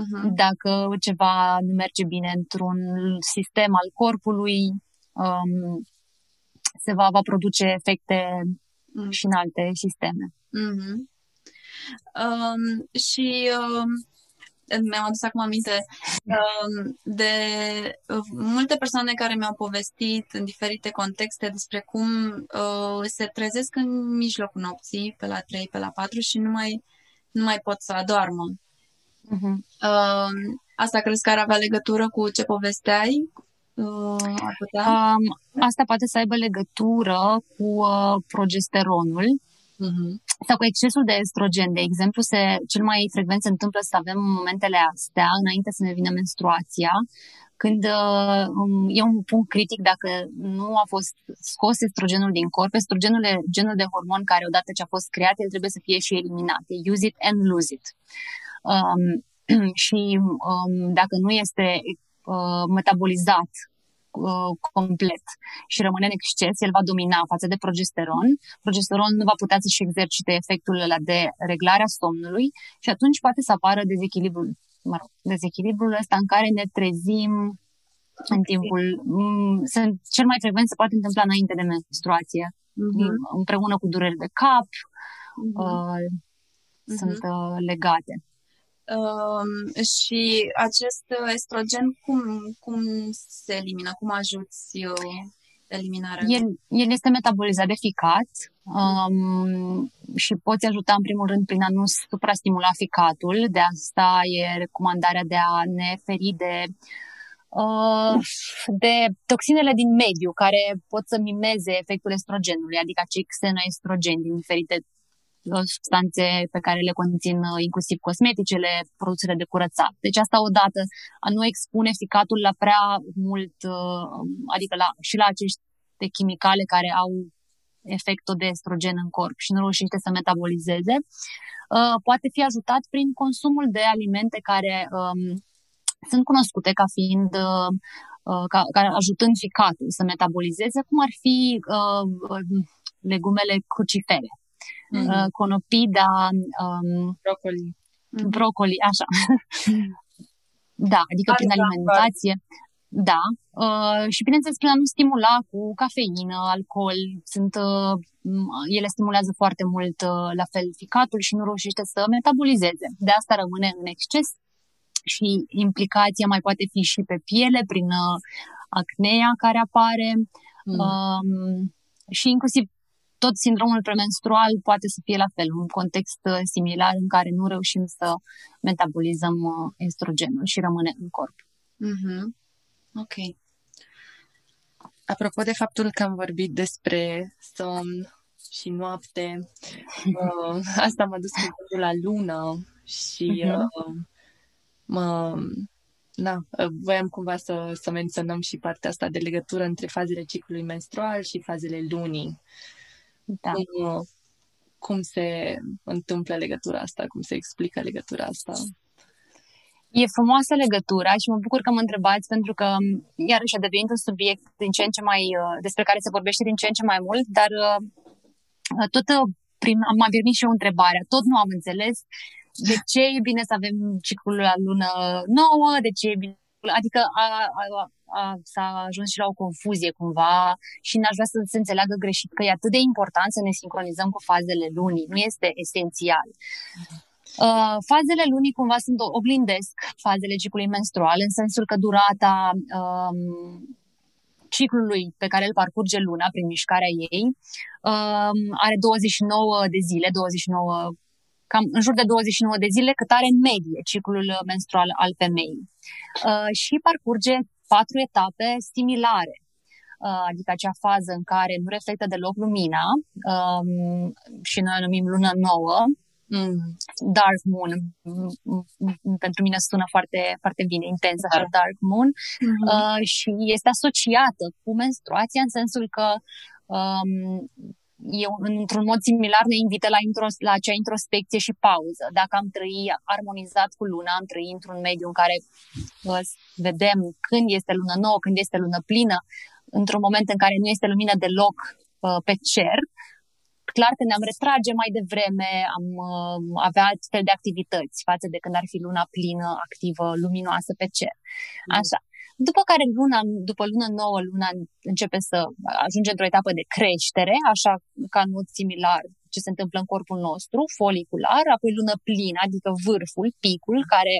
Uh-huh. Dacă ceva nu merge bine într-un sistem al corpului, um, se va, va produce efecte mm. și în alte sisteme. Mm-hmm. Um, și um, mi-am adus acum aminte um, de uh, multe persoane care mi-au povestit în diferite contexte despre cum uh, se trezesc în mijlocul nopții, pe la 3, pe la 4 și nu mai, nu mai pot să adormă. Uh-huh. Uh, asta crezi că ar avea legătură cu ce povesteai? Uh, Um, asta poate să aibă legătură cu uh, progesteronul uh-huh. sau cu excesul de estrogen. De exemplu, se, cel mai frecvent se întâmplă să avem momentele astea, înainte să ne vină menstruația, când uh, um, e un punct critic dacă nu a fost scos estrogenul din corp. Estrogenul e genul de hormon care odată ce a fost creat, el trebuie să fie și eliminat. E use it and lose it. Um, (clears throat) și um, dacă nu este uh, metabolizat uh, complet și rămâne în exces, el va domina față de progesteron. Progesteron nu va putea să-și exercite efectul ăla de reglare a somnului și atunci poate să apară dezechilibrul, mă rog, dezechilibrul ăsta în care ne trezim în timpul... Mm, sunt, cel mai frecvent se poate întâmpla înainte de menstruație, uh-huh. împreună cu dureri de cap, uh-huh. Uh, uh-huh. sunt uh, legate. Um, și acest estrogen, cum, cum se elimină? Cum ajuți uh, eliminarea? El, el este metabolizat de ficat um, și poți ajuta în primul rând prin a nu suprastimula ficatul. De asta e recomandarea de a ne feri de uh, de toxinele din mediu care pot să mimeze efectul estrogenului, adică acei xenoestrogeni din diferite substanțe pe care le conțin uh, inclusiv cosmeticele, produsele de curățat. Deci asta odată, a nu expune ficatul la prea mult, uh, adică la, și la aceste chimicale care au efectul de estrogen în corp și nu reușește să metabolizeze, uh, poate fi ajutat prin consumul de alimente care um, sunt cunoscute ca fiind ca, ca ajutând ficatul să metabolizeze, cum ar fi uh, legumele crucifere mm-hmm. uh, conopida, um, brocoli. Mm-hmm. Brocoli, așa. da, adică prin alimentație. Da. Uh, și bineînțeles, prin a nu stimula cu cafeină, alcool, sunt, uh, ele stimulează foarte mult uh, la fel ficatul și nu reușește să metabolizeze. De asta rămâne în exces și implicația mai poate fi și pe piele, prin uh, acnea care apare mm. um, și inclusiv tot sindromul premenstrual poate să fie la fel, un context uh, similar în care nu reușim să metabolizăm uh, estrogenul și rămâne în corp. Mm-hmm. Ok. Apropo de faptul că am vorbit despre somn și noapte, (laughs) uh, asta m-a dus cu la lună și uh-huh. uh, mă, na, voiam cumva să, să menționăm și partea asta de legătură între fazele ciclului menstrual și fazele lunii. Da. Cum, cum se întâmplă legătura asta, cum se explică legătura asta. E frumoasă legătura și mă bucur că mă întrebați pentru că iarăși a devenit un subiect din ce în ce mai, uh, despre care se vorbește din ce în ce mai mult, dar uh, tot uh, prin, am mai primit și o întrebare, tot nu am înțeles de ce e bine să avem ciclul la lună nouă, de ce e bine Adică a, a, a, s-a ajuns și la o confuzie cumva și n-aș vrea să se înțeleagă greșit că e atât de important să ne sincronizăm cu fazele lunii. Nu este esențial. Uh, fazele lunii cumva sunt oglindesc fazele ciclului menstrual în sensul că durata um, ciclului pe care îl parcurge luna prin mișcarea ei um, are 29 de zile, 29 cam în jur de 29 de zile, cât are în medie ciclul menstrual al femeii. Uh, și parcurge patru etape similare uh, adică acea fază în care nu reflectă deloc lumina um, și noi o numim lună nouă, mm, dark moon, pentru mine sună foarte, foarte bine, intens așa, da. dark moon, mm-hmm. uh, și este asociată cu menstruația în sensul că um, eu, într-un mod similar, ne invită la, intro, la acea introspecție și pauză. Dacă am trăi armonizat cu luna, am trăi într-un mediu în care uh, vedem când este lună nouă, când este lună plină, într-un moment în care nu este lumină deloc uh, pe cer, clar că ne-am retrage mai devreme, am uh, avea fel de activități față de când ar fi luna plină, activă, luminoasă pe cer. Mm. Așa. După care luna, după lună nouă, luna începe să ajunge într-o etapă de creștere, așa ca în mod similar ce se întâmplă în corpul nostru, folicular, apoi lună plină, adică vârful, picul, care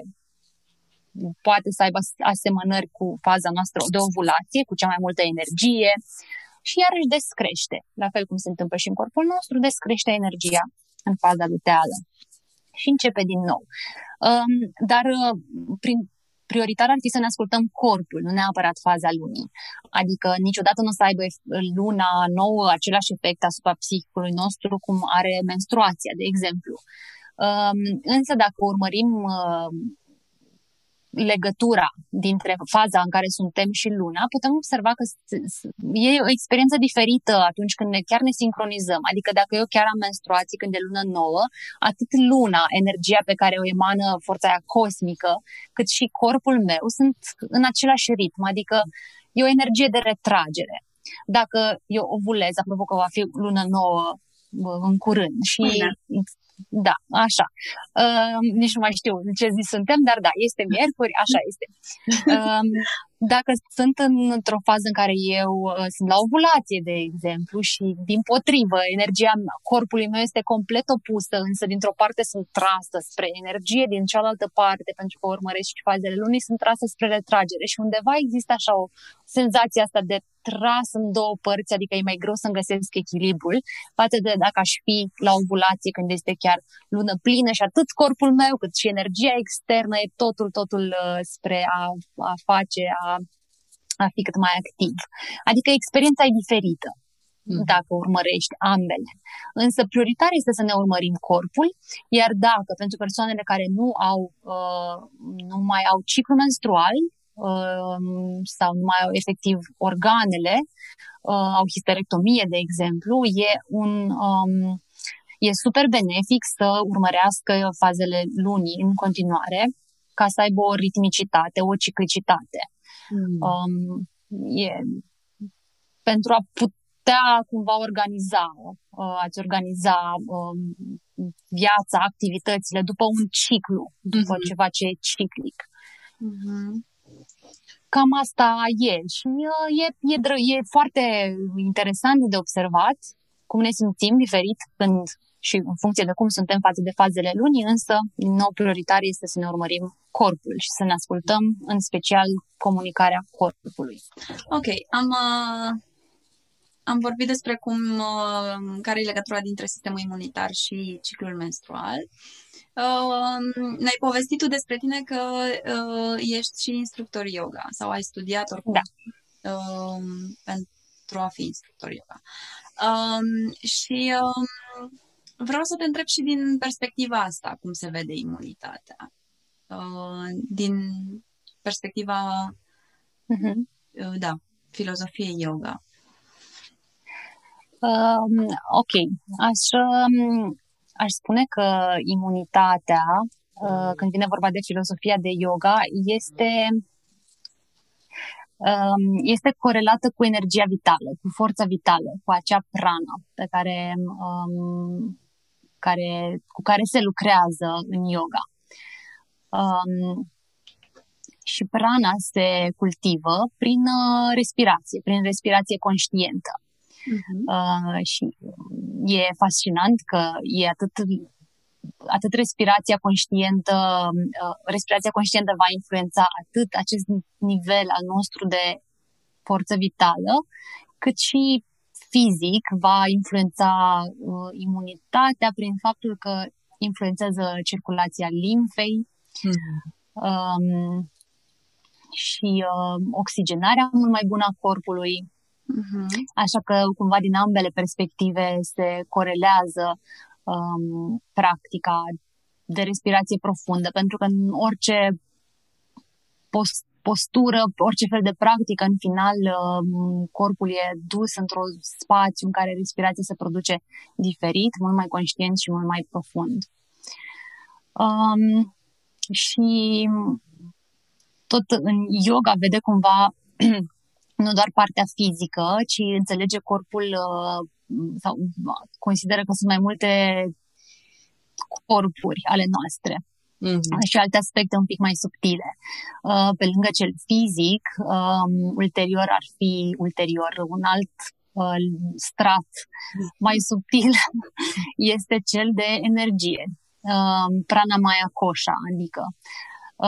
poate să aibă asemănări cu faza noastră de ovulație, cu cea mai multă energie și iarăși descrește, la fel cum se întâmplă și în corpul nostru, descrește energia în faza luteală și începe din nou. Um, dar uh, prin prioritar ar fi să ne ascultăm corpul, nu neapărat faza lunii. Adică niciodată nu o să aibă luna nouă același efect asupra psihicului nostru cum are menstruația, de exemplu. Um, însă dacă urmărim uh, legătura dintre faza în care suntem și luna, putem observa că e o experiență diferită atunci când ne, chiar ne sincronizăm. Adică dacă eu chiar am menstruații când e lună nouă, atât luna, energia pe care o emană forța aia cosmică, cât și corpul meu sunt în același ritm. Adică e o energie de retragere. Dacă eu ovulez, apropo că va fi lună nouă în curând și da. Da, așa. Uh, nici nu mai știu ce zi suntem, dar da, este miercuri, așa este. Uh, (laughs) dacă sunt într-o fază în care eu uh, sunt la ovulație, de exemplu, și din potrivă, energia corpului meu este complet opusă, însă dintr-o parte sunt trasă spre energie, din cealaltă parte, pentru că urmăresc și fazele lunii, sunt trasă spre retragere. Și undeva există așa o senzație asta de tras în două părți, adică e mai greu să-mi găsesc echilibrul față de dacă aș fi la ovulație când este chiar lună plină și atât corpul meu cât și energia externă e totul, totul uh, spre a, a face, a, a fi cât mai activ. Adică experiența e diferită mm. dacă urmărești ambele. Însă prioritar este să ne urmărim corpul, iar dacă pentru persoanele care nu au uh, nu mai au ciclu menstrual, Um, sau nu mai au efectiv organele, uh, au histerectomie, de exemplu, e un um, e super benefic să urmărească fazele lunii în continuare ca să aibă o ritmicitate, o ciclicitate. Mm. Um, e pentru a putea cumva organiza, uh, a-ți organiza um, viața, activitățile după un ciclu, după mm-hmm. ceva ce e ciclic. Mm-hmm. Cam asta e și uh, e, e, e foarte interesant de observat cum ne simțim diferit când și în funcție de cum suntem față de fazele lunii, însă, din nou, prioritar este să ne urmărim corpul și să ne ascultăm, în special, comunicarea corpului. Ok, am, uh, am vorbit despre cum, uh, care e legătura dintre sistemul imunitar și ciclul menstrual. Uh, ne-ai povestit tu despre tine că uh, ești și instructor yoga sau ai studiat oricum da. uh, pentru a fi instructor yoga. Uh, și uh, vreau să te întreb și din perspectiva asta cum se vede imunitatea. uh, din perspectiva, uh-huh. uh, da, filozofiei yoga. Um, ok, aș, um, aș spune că imunitatea, uh, când vine vorba de filozofia de yoga, este um, este corelată cu energia vitală, cu forța vitală, cu acea prana pe care, um, care, cu care se lucrează în yoga. Um, și prana se cultivă prin uh, respirație, prin respirație conștientă. Uh-huh. Uh, și e fascinant că e atât atât respirația conștientă, uh, respirația conștientă va influența atât acest nivel al nostru de forță vitală, cât și fizic va influența uh, imunitatea prin faptul că influențează circulația limfei mm. um, și uh, oxigenarea mult mai bună a corpului. Mm-hmm. Așa că cumva din ambele perspective se corelează um, practica de respirație profundă, pentru că în orice post, postură, orice fel de practică, în final um, corpul e dus într-un spațiu în care respirația se produce diferit, mult mai conștient și mult mai profund. Um, și tot în yoga vede cumva (clears throat) nu doar partea fizică, ci înțelege corpul uh, sau consideră că sunt mai multe corpuri ale noastre. Mm-hmm. și alte aspecte un pic mai subtile. Uh, pe lângă cel fizic, um, ulterior ar fi ulterior un alt uh, strat mai subtil (laughs) este cel de energie, um, prana maya kosha, adică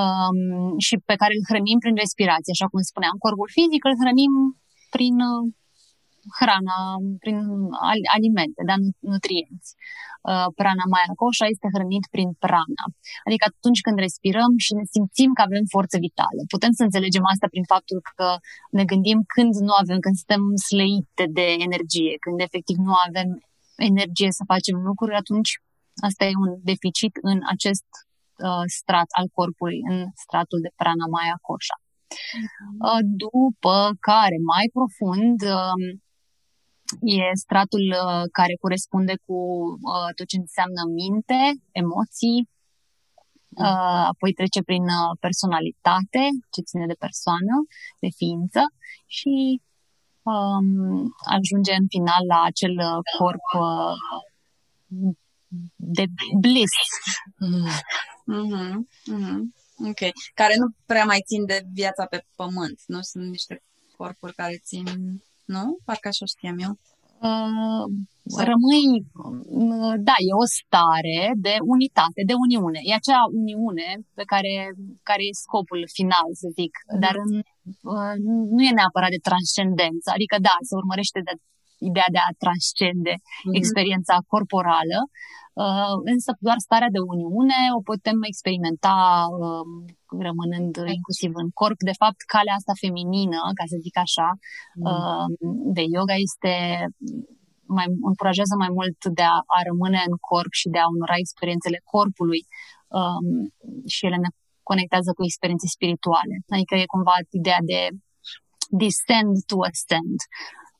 um, și pe care îl hrănim prin respirație, așa cum spuneam, corpul fizic îl hrănim prin uh, hrana, prin alimente, da, nutrienți. Uh, prana Maya Kosha este hrănit prin prana. Adică atunci când respirăm și ne simțim că avem forță vitală. Putem să înțelegem asta prin faptul că ne gândim când nu avem, când suntem slăite de energie, când efectiv nu avem energie să facem lucruri, atunci asta e un deficit în acest uh, strat al corpului, în stratul de prana Maya Kosha. Mhm. Uh, după care, mai profund, uh, e stratul uh, care corespunde cu uh, tot ce înseamnă minte, emoții, mm. uh, apoi trece prin personalitate, ce ține de persoană, de ființă și um, ajunge în final la acel corp de bliss. Mm-hmm. Mm-hmm. Ok. Care nu prea mai țin de viața pe pământ. Nu sunt niște corpuri care țin nu? Parcă așa știam eu. Uh, rămâi, uh, da, e o stare de unitate, de uniune. E acea uniune pe care, care e scopul final, să zic, mm. dar în, uh, nu e neapărat de transcendență. Adică, da, se urmărește de ideea de a transcende mm-hmm. experiența corporală, uh, însă doar starea de uniune o putem experimenta uh, rămânând inclusiv în corp. De fapt, calea asta feminină, ca să zic așa, mm. de yoga este mai încurajează mai mult de a, a rămâne în corp și de a onora experiențele corpului um, și ele ne conectează cu experiențe spirituale. Adică e cumva ideea de descend to ascend.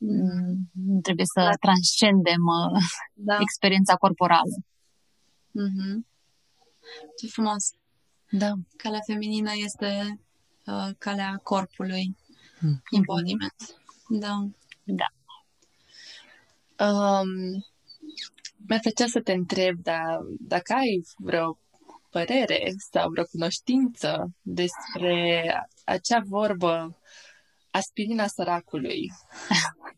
Mm, trebuie să da. transcendem uh, da. experiența corporală. Mm-hmm. Ce frumos! Da. Calea feminină este uh, calea corpului. Mm. Embodiment. Da. Da. Um, mi-ar plăcea să te întreb da, dacă ai vreo părere sau vreo cunoștință despre acea vorbă aspirina săracului.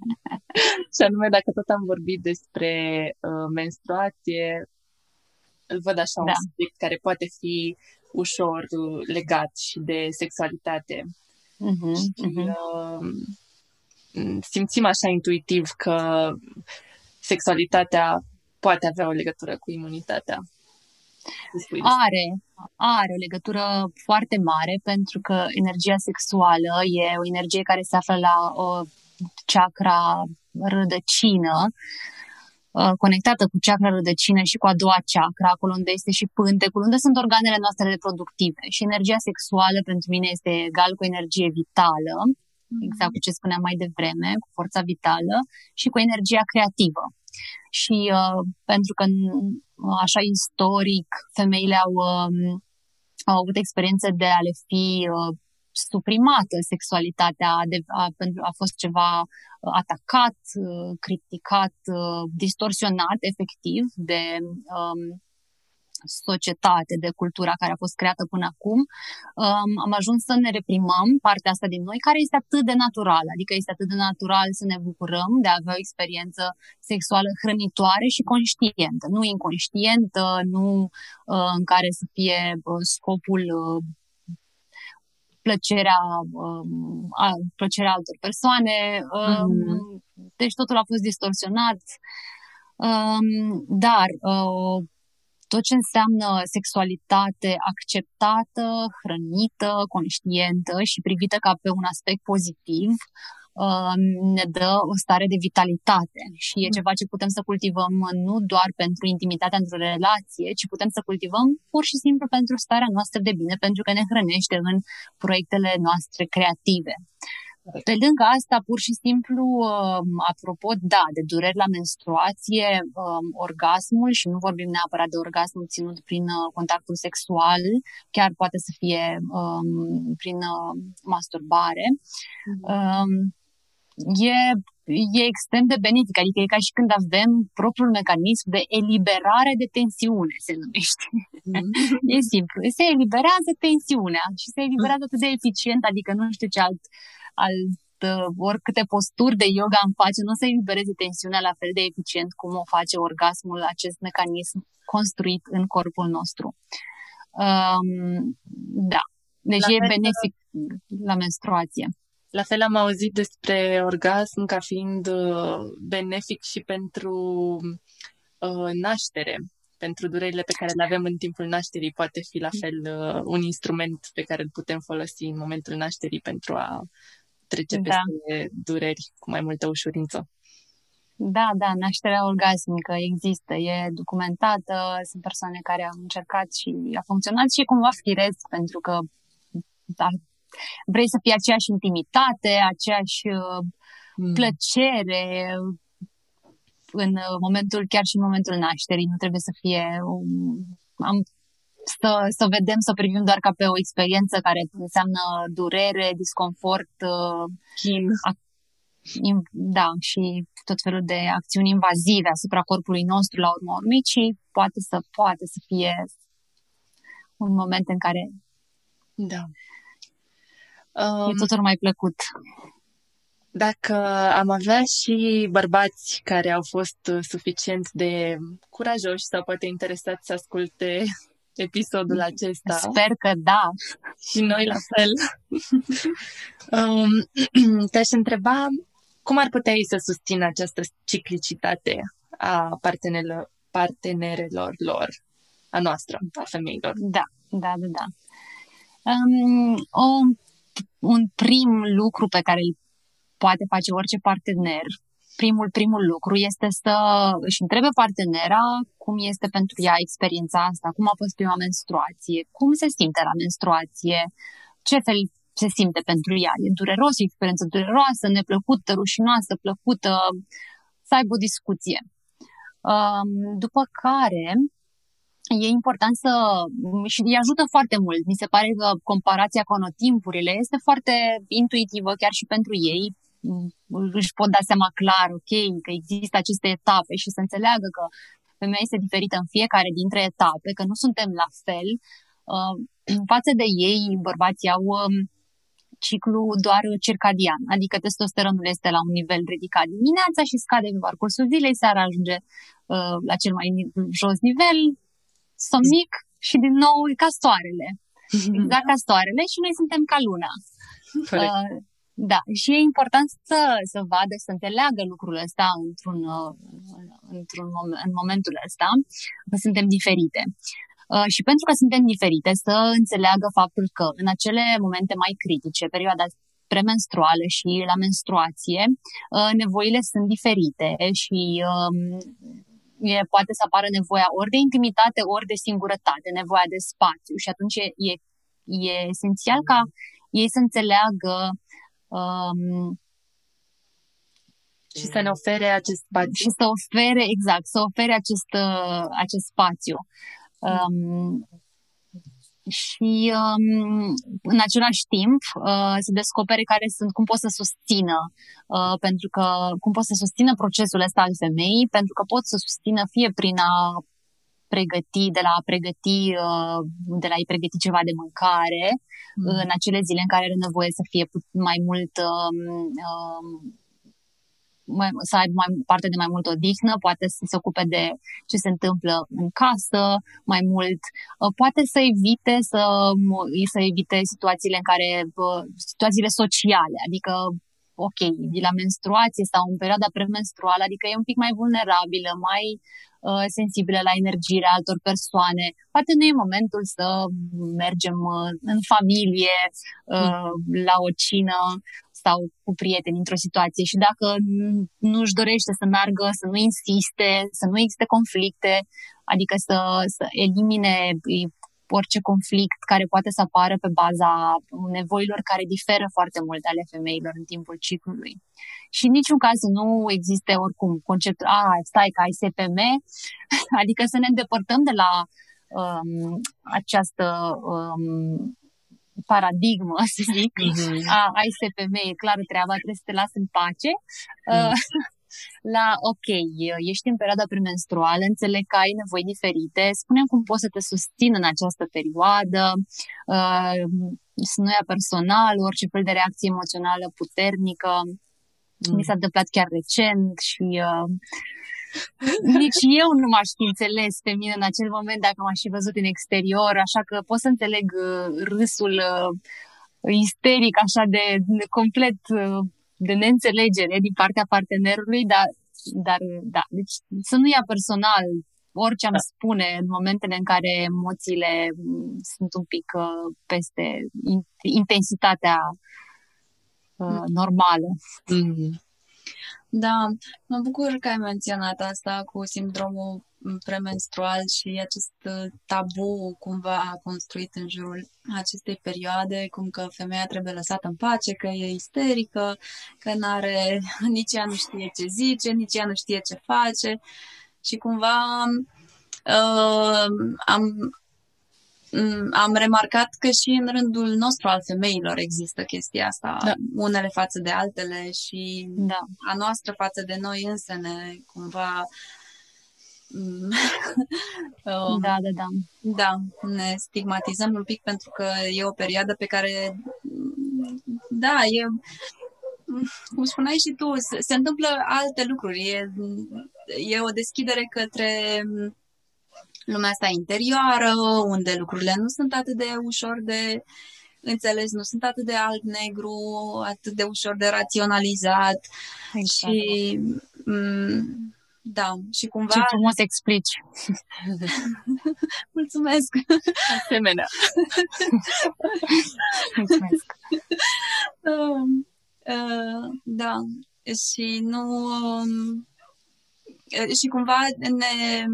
(laughs) și anume, dacă tot am vorbit despre uh, menstruație, îl văd așa da. un subiect care poate fi ușor legat și de sexualitate. Uh-huh, și, uh-huh. Uh, simțim așa intuitiv că sexualitatea poate avea o legătură cu imunitatea. Are, are o legătură foarte mare pentru că energia sexuală e o energie care se află la o chakra rădăcină uh, conectată cu chakra rădăcină și cu a doua chakra, acolo unde este și pântecul, unde sunt organele noastre reproductive. Și energia sexuală pentru mine este egal cu energie vitală, mm-hmm. exact cu ce spuneam mai devreme, cu forța vitală și cu energia creativă. Și uh, pentru că așa istoric femeile au, uh, au avut experiențe de a le fi uh, suprimată sexualitatea, de, a, a fost ceva uh, atacat, uh, criticat, uh, distorsionat efectiv de um, societate, de cultura care a fost creată până acum, um, am ajuns să ne reprimăm partea asta din noi, care este atât de natural, adică este atât de natural să ne bucurăm de a avea o experiență sexuală hrănitoare și conștientă, nu inconștientă, nu uh, în care să fie uh, scopul uh, plăcerea, um, a, plăcerea altor persoane. Um, mm-hmm. Deci totul a fost distorsionat. Um, dar uh, tot ce înseamnă sexualitate acceptată, hrănită, conștientă și privită ca pe un aspect pozitiv, Um, ne dă o stare de vitalitate și e mm. ceva ce putem să cultivăm nu doar pentru intimitatea într-o relație, ci putem să cultivăm pur și simplu pentru starea noastră de bine, pentru că ne hrănește în proiectele noastre creative. Pe lângă asta, pur și simplu, um, apropo, da, de dureri la menstruație, um, orgasmul, și nu vorbim neapărat de orgasmul ținut prin uh, contactul sexual, chiar poate să fie prin uh, masturbare, mm e, e extrem de benefic, adică e ca și când avem propriul mecanism de eliberare de tensiune, se numește. Mm. (laughs) e simplu. Se eliberează tensiunea și se eliberează atât de eficient, adică nu știu ce alt, alt oricâte posturi de yoga am face, nu o să elibereze tensiunea la fel de eficient cum o face orgasmul, acest mecanism construit în corpul nostru. Um, da. Deci la e benefic la menstruație. La fel am auzit despre orgasm ca fiind uh, benefic și pentru uh, naștere, pentru durerile pe care le avem în timpul nașterii. Poate fi la fel uh, un instrument pe care îl putem folosi în momentul nașterii pentru a trece da. peste dureri cu mai multă ușurință. Da, da, nașterea orgasmică există, e documentată, sunt persoane care au încercat și a funcționat și cumva firesc, pentru că da, vrei să fie aceeași intimitate, aceeași mm. plăcere în momentul, chiar și în momentul nașterii. Nu trebuie să fie um, am, să, să vedem, să privim doar ca pe o experiență care înseamnă durere, disconfort, uh, chin. da, și tot felul de acțiuni invazive asupra corpului nostru la urmă urmei, ci poate să, poate să fie un moment în care da. Um, e totul mai plăcut. Dacă am avea și bărbați care au fost uh, suficient de curajoși sau poate interesați să asculte episodul acesta. Sper că da. Și noi la fel. (laughs) um, (clears throat) te-aș întreba cum ar putea ei să susțină această ciclicitate a partenerilor, partenerelor lor, a noastră, a femeilor. Da, da, da, da. Um, o un prim lucru pe care îl poate face orice partener, primul, primul lucru este să își întrebe partenera cum este pentru ea experiența asta, cum a fost prima menstruație, cum se simte la menstruație, ce fel se simte pentru ea. E dureros, e experiență dureroasă, neplăcută, rușinoasă, plăcută, să aibă o discuție. După care, e important să și îi ajută foarte mult. Mi se pare că comparația cu anotimpurile este foarte intuitivă chiar și pentru ei. Își pot da seama clar, ok, că există aceste etape și să înțeleagă că femeia este diferită în fiecare dintre etape, că nu suntem la fel. Uh, față de ei, bărbații au um, ciclu doar circadian, adică testosteronul este la un nivel ridicat dimineața și scade pe parcursul zilei, seara ajunge uh, la cel mai jos nivel, somnic și din nou ca soarele. (laughs) Exact ca soarele și noi suntem ca luna. Uh, da, și e important să, să vadă, să înțeleagă lucrul ăsta într-un, uh, într-un moment, în momentul ăsta, că suntem diferite. Uh, și pentru că suntem diferite, să înțeleagă faptul că în acele momente mai critice, perioada premenstruală și la menstruație, uh, nevoile sunt diferite și um, e, poate să apară nevoia ori de intimitate, ori de singurătate, nevoia de spațiu și atunci e, e, e esențial ca ei să înțeleagă um, și să ne ofere acest spațiu. Și să ofere, exact, să ofere acest, uh, acest spațiu. Um, și um, în același timp uh, se descopere care sunt, cum pot să susțină, uh, pentru că cum pot să susțină procesul ăsta al femeii, pentru că pot să susțină fie prin a pregăti, de la a pregăti, uh, de la a-i pregăti ceva de mâncare mm. în acele zile în care are nevoie să fie mai mult um, um, mai, să aibă mai parte de mai mult odihnă, poate să se ocupe de ce se întâmplă în casă mai mult, uh, poate să evite să, să evite situațiile în care uh, situațiile sociale, adică ok, de la menstruație sau în perioada premenstruală, adică e un pic mai vulnerabilă, mai uh, sensibilă la energiile altor persoane. Poate nu e momentul să mergem uh, în familie, uh, la o cină sau cu prieteni într-o situație. Și dacă nu își dorește să meargă, să nu insiste, să nu existe conflicte, adică să, să elimine orice conflict care poate să apară pe baza nevoilor care diferă foarte mult ale femeilor în timpul ciclului. Și în niciun caz nu existe oricum conceptul, a, stai că ai SPM, (laughs) adică să ne îndepărtăm de la um, această um, paradigmă, să zic, mm-hmm. a, ai SPM, e clar treaba, trebuie să te las în pace. Mm. Uh, la, ok, ești în perioada premenstruală, înțeleg că ai nevoi diferite, spune cum poți să te susțin în această perioadă, uh, să nu ia personal, orice fel de reacție emoțională puternică. Mm. Mi s-a întâmplat chiar recent și uh, nici eu nu m-aș fi înțeles pe mine în acel moment dacă m-aș fi văzut în exterior, așa că pot să înțeleg uh, râsul uh, isteric, așa de, de complet uh, de neînțelegere din partea partenerului, dar, dar da, deci să nu ia personal orice am da. spune în momentele în care emoțiile mm, sunt un pic uh, peste intensitatea uh, mm. normală. Mm-hmm. Da, mă bucur că ai menționat asta cu sindromul premenstrual și acest uh, tabu cumva construit în jurul acestei perioade, cum că femeia trebuie lăsată în pace, că e isterică, că n-are, (laughs) nici ea nu știe ce zice, nici ea nu știe ce face. Și cumva uh, am, mm, am remarcat că și în rândul nostru al femeilor există chestia asta, da. unele față de altele și da. a noastră față de noi însene, cumva (laughs) Um, da, da, da. Da, ne stigmatizăm un pic pentru că e o perioadă pe care, da, e, cum spuneai și tu, se, se întâmplă alte lucruri. E, e o deschidere către lumea asta interioară, unde lucrurile nu sunt atât de ușor de înțeles, nu sunt atât de alb-negru, atât de ușor de raționalizat. Exact. Și m- da, și cumva... Ce frumos explici! (laughs) Mulțumesc! Asemenea! (laughs) Mulțumesc! Uh, uh, da, și nu... Um, și cumva ne...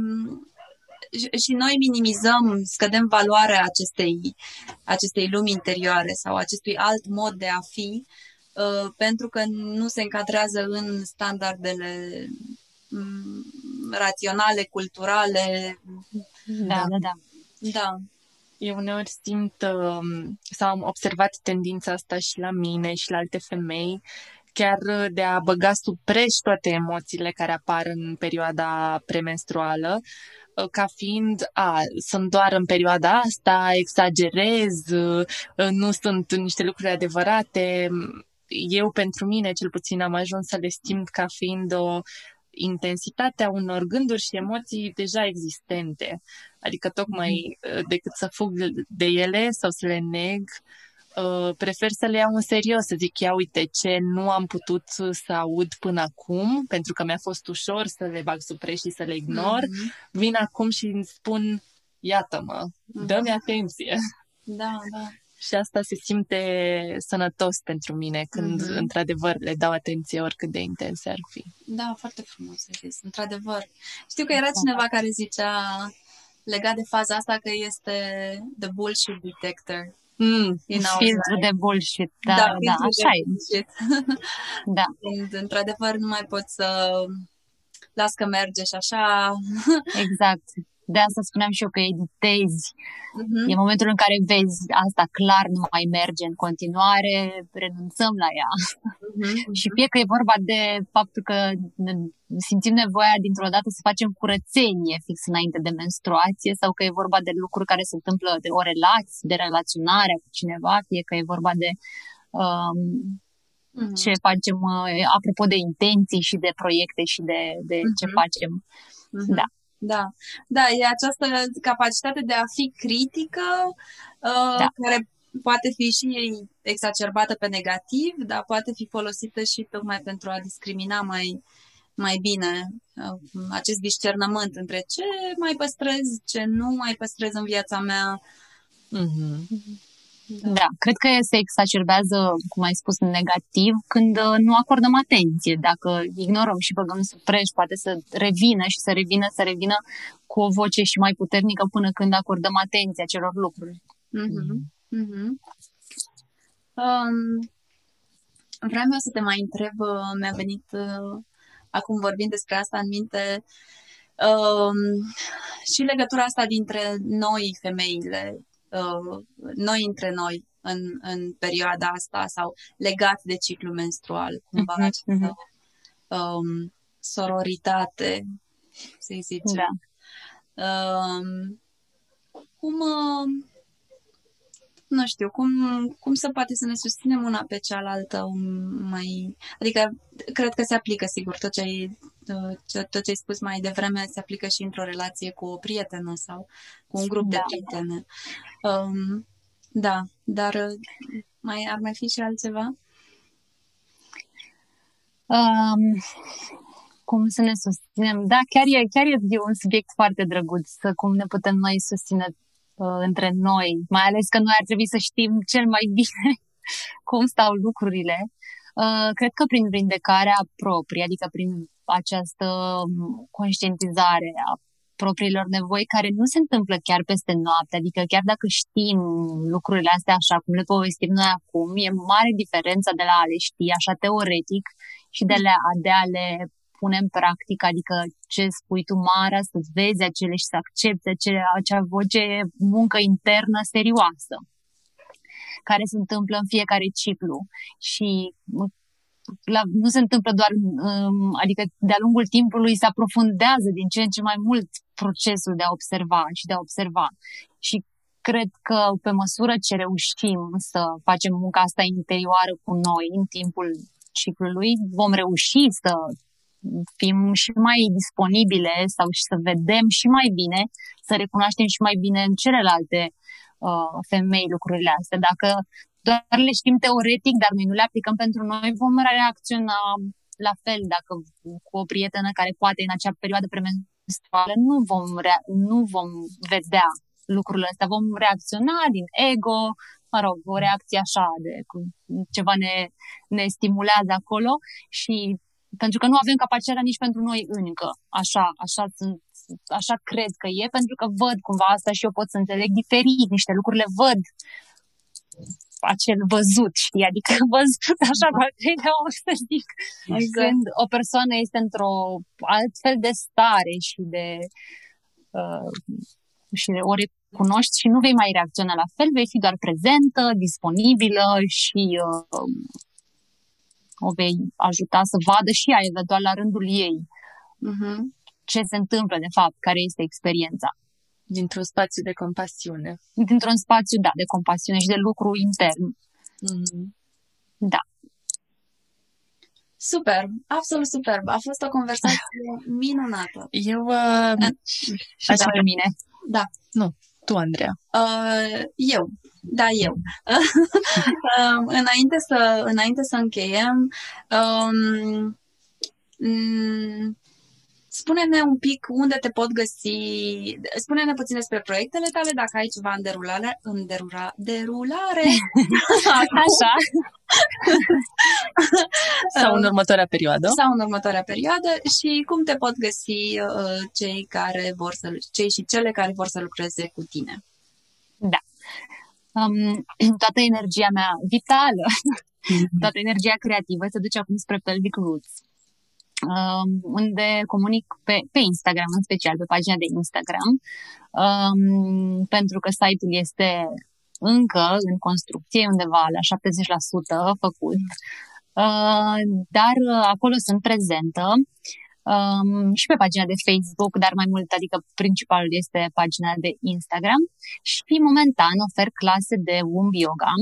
Și noi minimizăm, scădem valoarea acestei, acestei lumi interioare sau acestui alt mod de a fi, uh, pentru că nu se încadrează în standardele Mm, raționale, culturale. Da, da, da. Da. Eu uneori simt um, sau am observat tendința asta și la mine și la alte femei, chiar de a băga sub preș toate emoțiile care apar în perioada premenstruală, uh, ca fiind, a, sunt doar în perioada asta, exagerez, uh, nu sunt niște lucruri adevărate. Eu, pentru mine, cel puțin, am ajuns să le simt ca fiind o intensitatea unor gânduri și emoții deja existente. Adică tocmai mhm. uh, decât să fug de ele sau să le neg, uh, prefer să le iau în serios, să zic, ia uite ce nu am putut să aud până acum, pentru că mi-a fost ușor să le bag sub și să le ignor. Mm-hmm. Vin acum și îmi spun, iată-mă, dă-mi atenție. Da, da. Și asta se simte sănătos pentru mine când, mm-hmm. într-adevăr, le dau atenție oricât de intense ar fi. Da, foarte frumos zis, într-adevăr. Știu că era cineva care zicea legat de faza asta că este the bullshit detector. Mm, filtru de bullshit, da, da, da așa e. (laughs) da. Când, într-adevăr, nu mai pot să las că merge și așa. Exact. De asta spuneam și eu că editezi. Uh-huh. E momentul în care vezi asta clar nu mai merge în continuare, renunțăm la ea. Uh-huh. (laughs) și fie că e vorba de faptul că simțim nevoia dintr-o dată să facem curățenie fix înainte de menstruație sau că e vorba de lucruri care se întâmplă de o relație, de relaționare cu cineva, fie că e vorba de um, uh-huh. ce facem uh, apropo de intenții și de proiecte și de, de uh-huh. ce facem. Uh-huh. Da. Da, da, e această capacitate de a fi critică uh, da. care poate fi și exacerbată pe negativ, dar poate fi folosită și tocmai pentru a discrimina mai, mai bine uh, acest discernământ între ce mai păstrez, ce nu mai păstrez în viața mea. Mm-hmm. Da. da, cred că se exacerbează, cum ai spus, negativ când uh, nu acordăm atenție. Dacă ignorăm și băgăm să preș, poate să revină și să revină, să revină cu o voce și mai puternică până când acordăm atenție acelor lucruri. Mm-hmm. Mm-hmm. Um, vreau să te mai întreb, uh, mi-a venit uh, acum vorbind despre asta în minte, um, și legătura asta dintre noi, femeile, Uh, noi între noi în, în perioada asta sau legat de ciclu menstrual, cumva uh-huh, această um, sororitate, să zicem. Da. Um, cum, uh, nu știu, cum, cum să poate să ne susținem una pe cealaltă mai... Adică, cred că se aplică, sigur, tot ce ai, tot ce ai spus mai devreme se aplică și într-o relație cu o prietenă sau cu un grup da. de prietene. Um, da, dar mai ar mai fi și altceva? Um, cum să ne susținem? Da, chiar e, chiar e un subiect foarte drăguț, să cum ne putem noi susține uh, între noi, mai ales că noi ar trebui să știm cel mai (laughs) bine cum stau lucrurile. Uh, cred că prin vindecarea proprie, adică prin această um, conștientizare a propriilor nevoi care nu se întâmplă chiar peste noapte, adică chiar dacă știm lucrurile astea așa cum le povestim noi acum, e mare diferența de la a le ști așa teoretic și de, la, de a le pune în practică, adică ce spui tu, Mara, să-ți vezi acele și să accepti acele, acea voce, muncă internă serioasă care se întâmplă în fiecare ciclu. Și la, nu se întâmplă doar, um, adică de-a lungul timpului se aprofundează din ce în ce mai mult procesul de a observa și de a observa. Și cred că pe măsură ce reușim să facem munca asta interioară cu noi în timpul ciclului, vom reuși să fim și mai disponibile sau și să vedem și mai bine, să recunoaștem și mai bine în celelalte uh, femei lucrurile astea. Dacă doar le știm teoretic, dar noi nu le aplicăm pentru noi, vom reacționa la fel dacă cu o prietenă care poate în acea perioadă premenstruală nu vom, rea- nu vom vedea lucrurile astea, vom reacționa din ego, mă rog, o reacție așa de cum ceva ne, ne stimulează acolo și pentru că nu avem capacitatea nici pentru noi încă. Așa, așa sunt așa cred că e, pentru că văd cumva asta și eu pot să înțeleg diferit niște lucruri, le văd acel văzut, știi? Adică văzut (laughs) așa cu al treilea ochi, să zic. Exact. Când o persoană este într-o altfel de stare și de uh, și de ori cunoști și nu vei mai reacționa la fel, vei fi doar prezentă, disponibilă și uh, o vei ajuta să vadă și ea eventual la rândul ei uh-huh. ce se întâmplă de fapt, care este experiența. Dintr-un spațiu de compasiune. Dintr-un spațiu, da, de compasiune și de lucru intern. Mm-hmm. Da. Super, absolut super. A fost o conversație (laughs) minunată. Eu... Uh, Așa pe mine. Da. Nu, tu, Andreea. Uh, eu. Da, eu. uh, (laughs) înainte, să, înainte să încheiem, um, spune-ne un pic unde te pot găsi, spune-ne puțin despre proiectele tale, dacă ai ceva în derulare, în derura, derulare. Așa. Sau în următoarea perioadă. Sau în următoarea perioadă și cum te pot găsi uh, cei care vor să, cei și cele care vor să lucreze cu tine. Da. Um, (clears throat) toată energia mea vitală, (laughs) toată energia creativă se duce acum spre Pelvic Roots um, unde comunic pe, pe Instagram, în special pe pagina de Instagram, um, pentru că site-ul este încă în construcție, undeva la 70% făcut, uh, dar acolo sunt prezentă um, și pe pagina de Facebook, dar mai mult, adică principalul este pagina de Instagram. Și momentan ofer clase de Womb Yoga.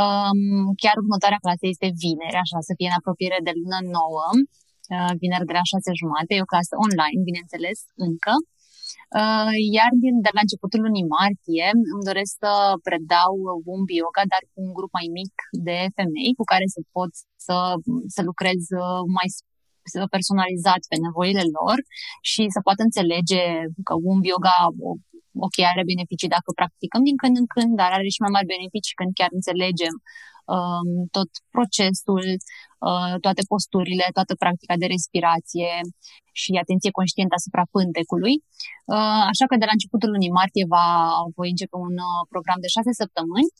Um, chiar următoarea clasă este vineri, așa să fie în apropiere de lună nouă, uh, vineri de la șase jumate, e o clasă online, bineînțeles, încă. Uh, iar din, de la începutul lunii martie îmi doresc să predau Womb Yoga, dar cu un grup mai mic de femei cu care să pot să, să lucrez uh, mai personalizat pe nevoile lor și să poată înțelege că Womb Yoga ok, are beneficii dacă practicăm din când în când, dar are și mai mari beneficii când chiar înțelegem um, tot procesul, uh, toate posturile, toată practica de respirație și atenție conștientă asupra pântecului. Uh, așa că de la începutul lunii martie va, voi începe un uh, program de șase săptămâni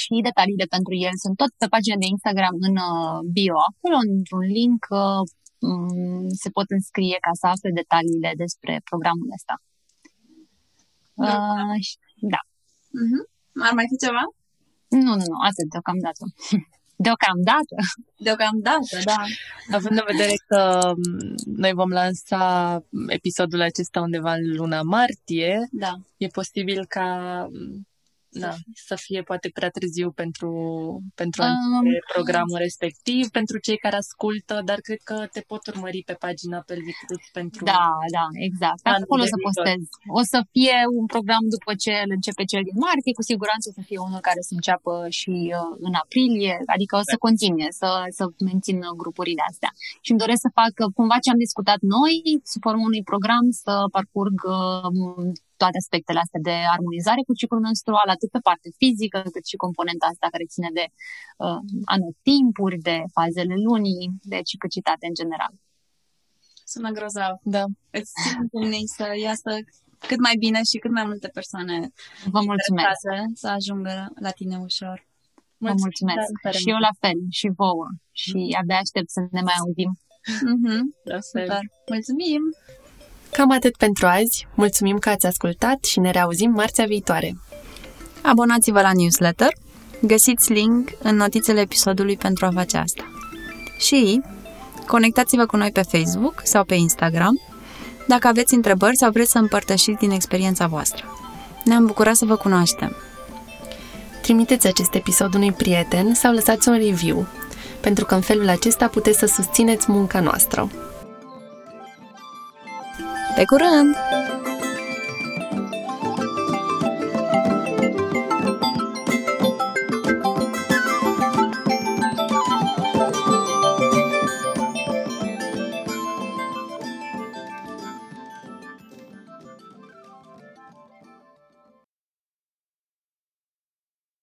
și detaliile pentru el sunt tot pe pagina de Instagram în uh, bio. Acolo, într-un link, uh, mm, se pot înscrie ca să afle detaliile despre programul ăsta. Da. Uh, da. Uh-huh. Ar mai fi ceva? Nu, nu, nu, atât deocamdată. (laughs) Deocamdată. Deocamdată, da. Având în vedere că mm, noi vom lansa episodul acesta undeva în luna martie, da. e posibil ca mm, da, să fie poate prea târziu pentru, pentru um, programul respectiv, pentru cei care ascultă, dar cred că te pot urmări pe pagina Pelvic Roots pentru... Da, da, exact. Acolo o să postez. O să fie un program după ce îl începe cel din martie, cu siguranță o să fie unul care să înceapă și uh, în aprilie, adică o să continue, să, să mențin grupurile astea. Și îmi doresc să fac cumva ce am discutat noi, sub formă unui program, să parcurg uh, toate aspectele astea de armonizare cu ciclul menstrual, atât pe parte fizică, cât și componenta asta care ține de uh, anotimpuri, de fazele lunii, de ciclicitate în general. Sună grozav. Da. Îți țin să iasă cât mai bine și cât mai multe persoane Vă mulțumesc. să ajungă la tine ușor. Vă mulțumesc. Și eu la fel, și vouă. Și abia aștept să ne mai auzim. Mm-hmm. Super. Mulțumim! Cam atât pentru azi. Mulțumim că ați ascultat și ne reauzim marțea viitoare. Abonați-vă la newsletter. Găsiți link în notițele episodului pentru a face asta. Și conectați-vă cu noi pe Facebook sau pe Instagram dacă aveți întrebări sau vreți să împărtășiți din experiența voastră. Ne-am bucurat să vă cunoaștem. Trimiteți acest episod unui prieten sau lăsați un review, pentru că în felul acesta puteți să susțineți munca noastră. Pe curând!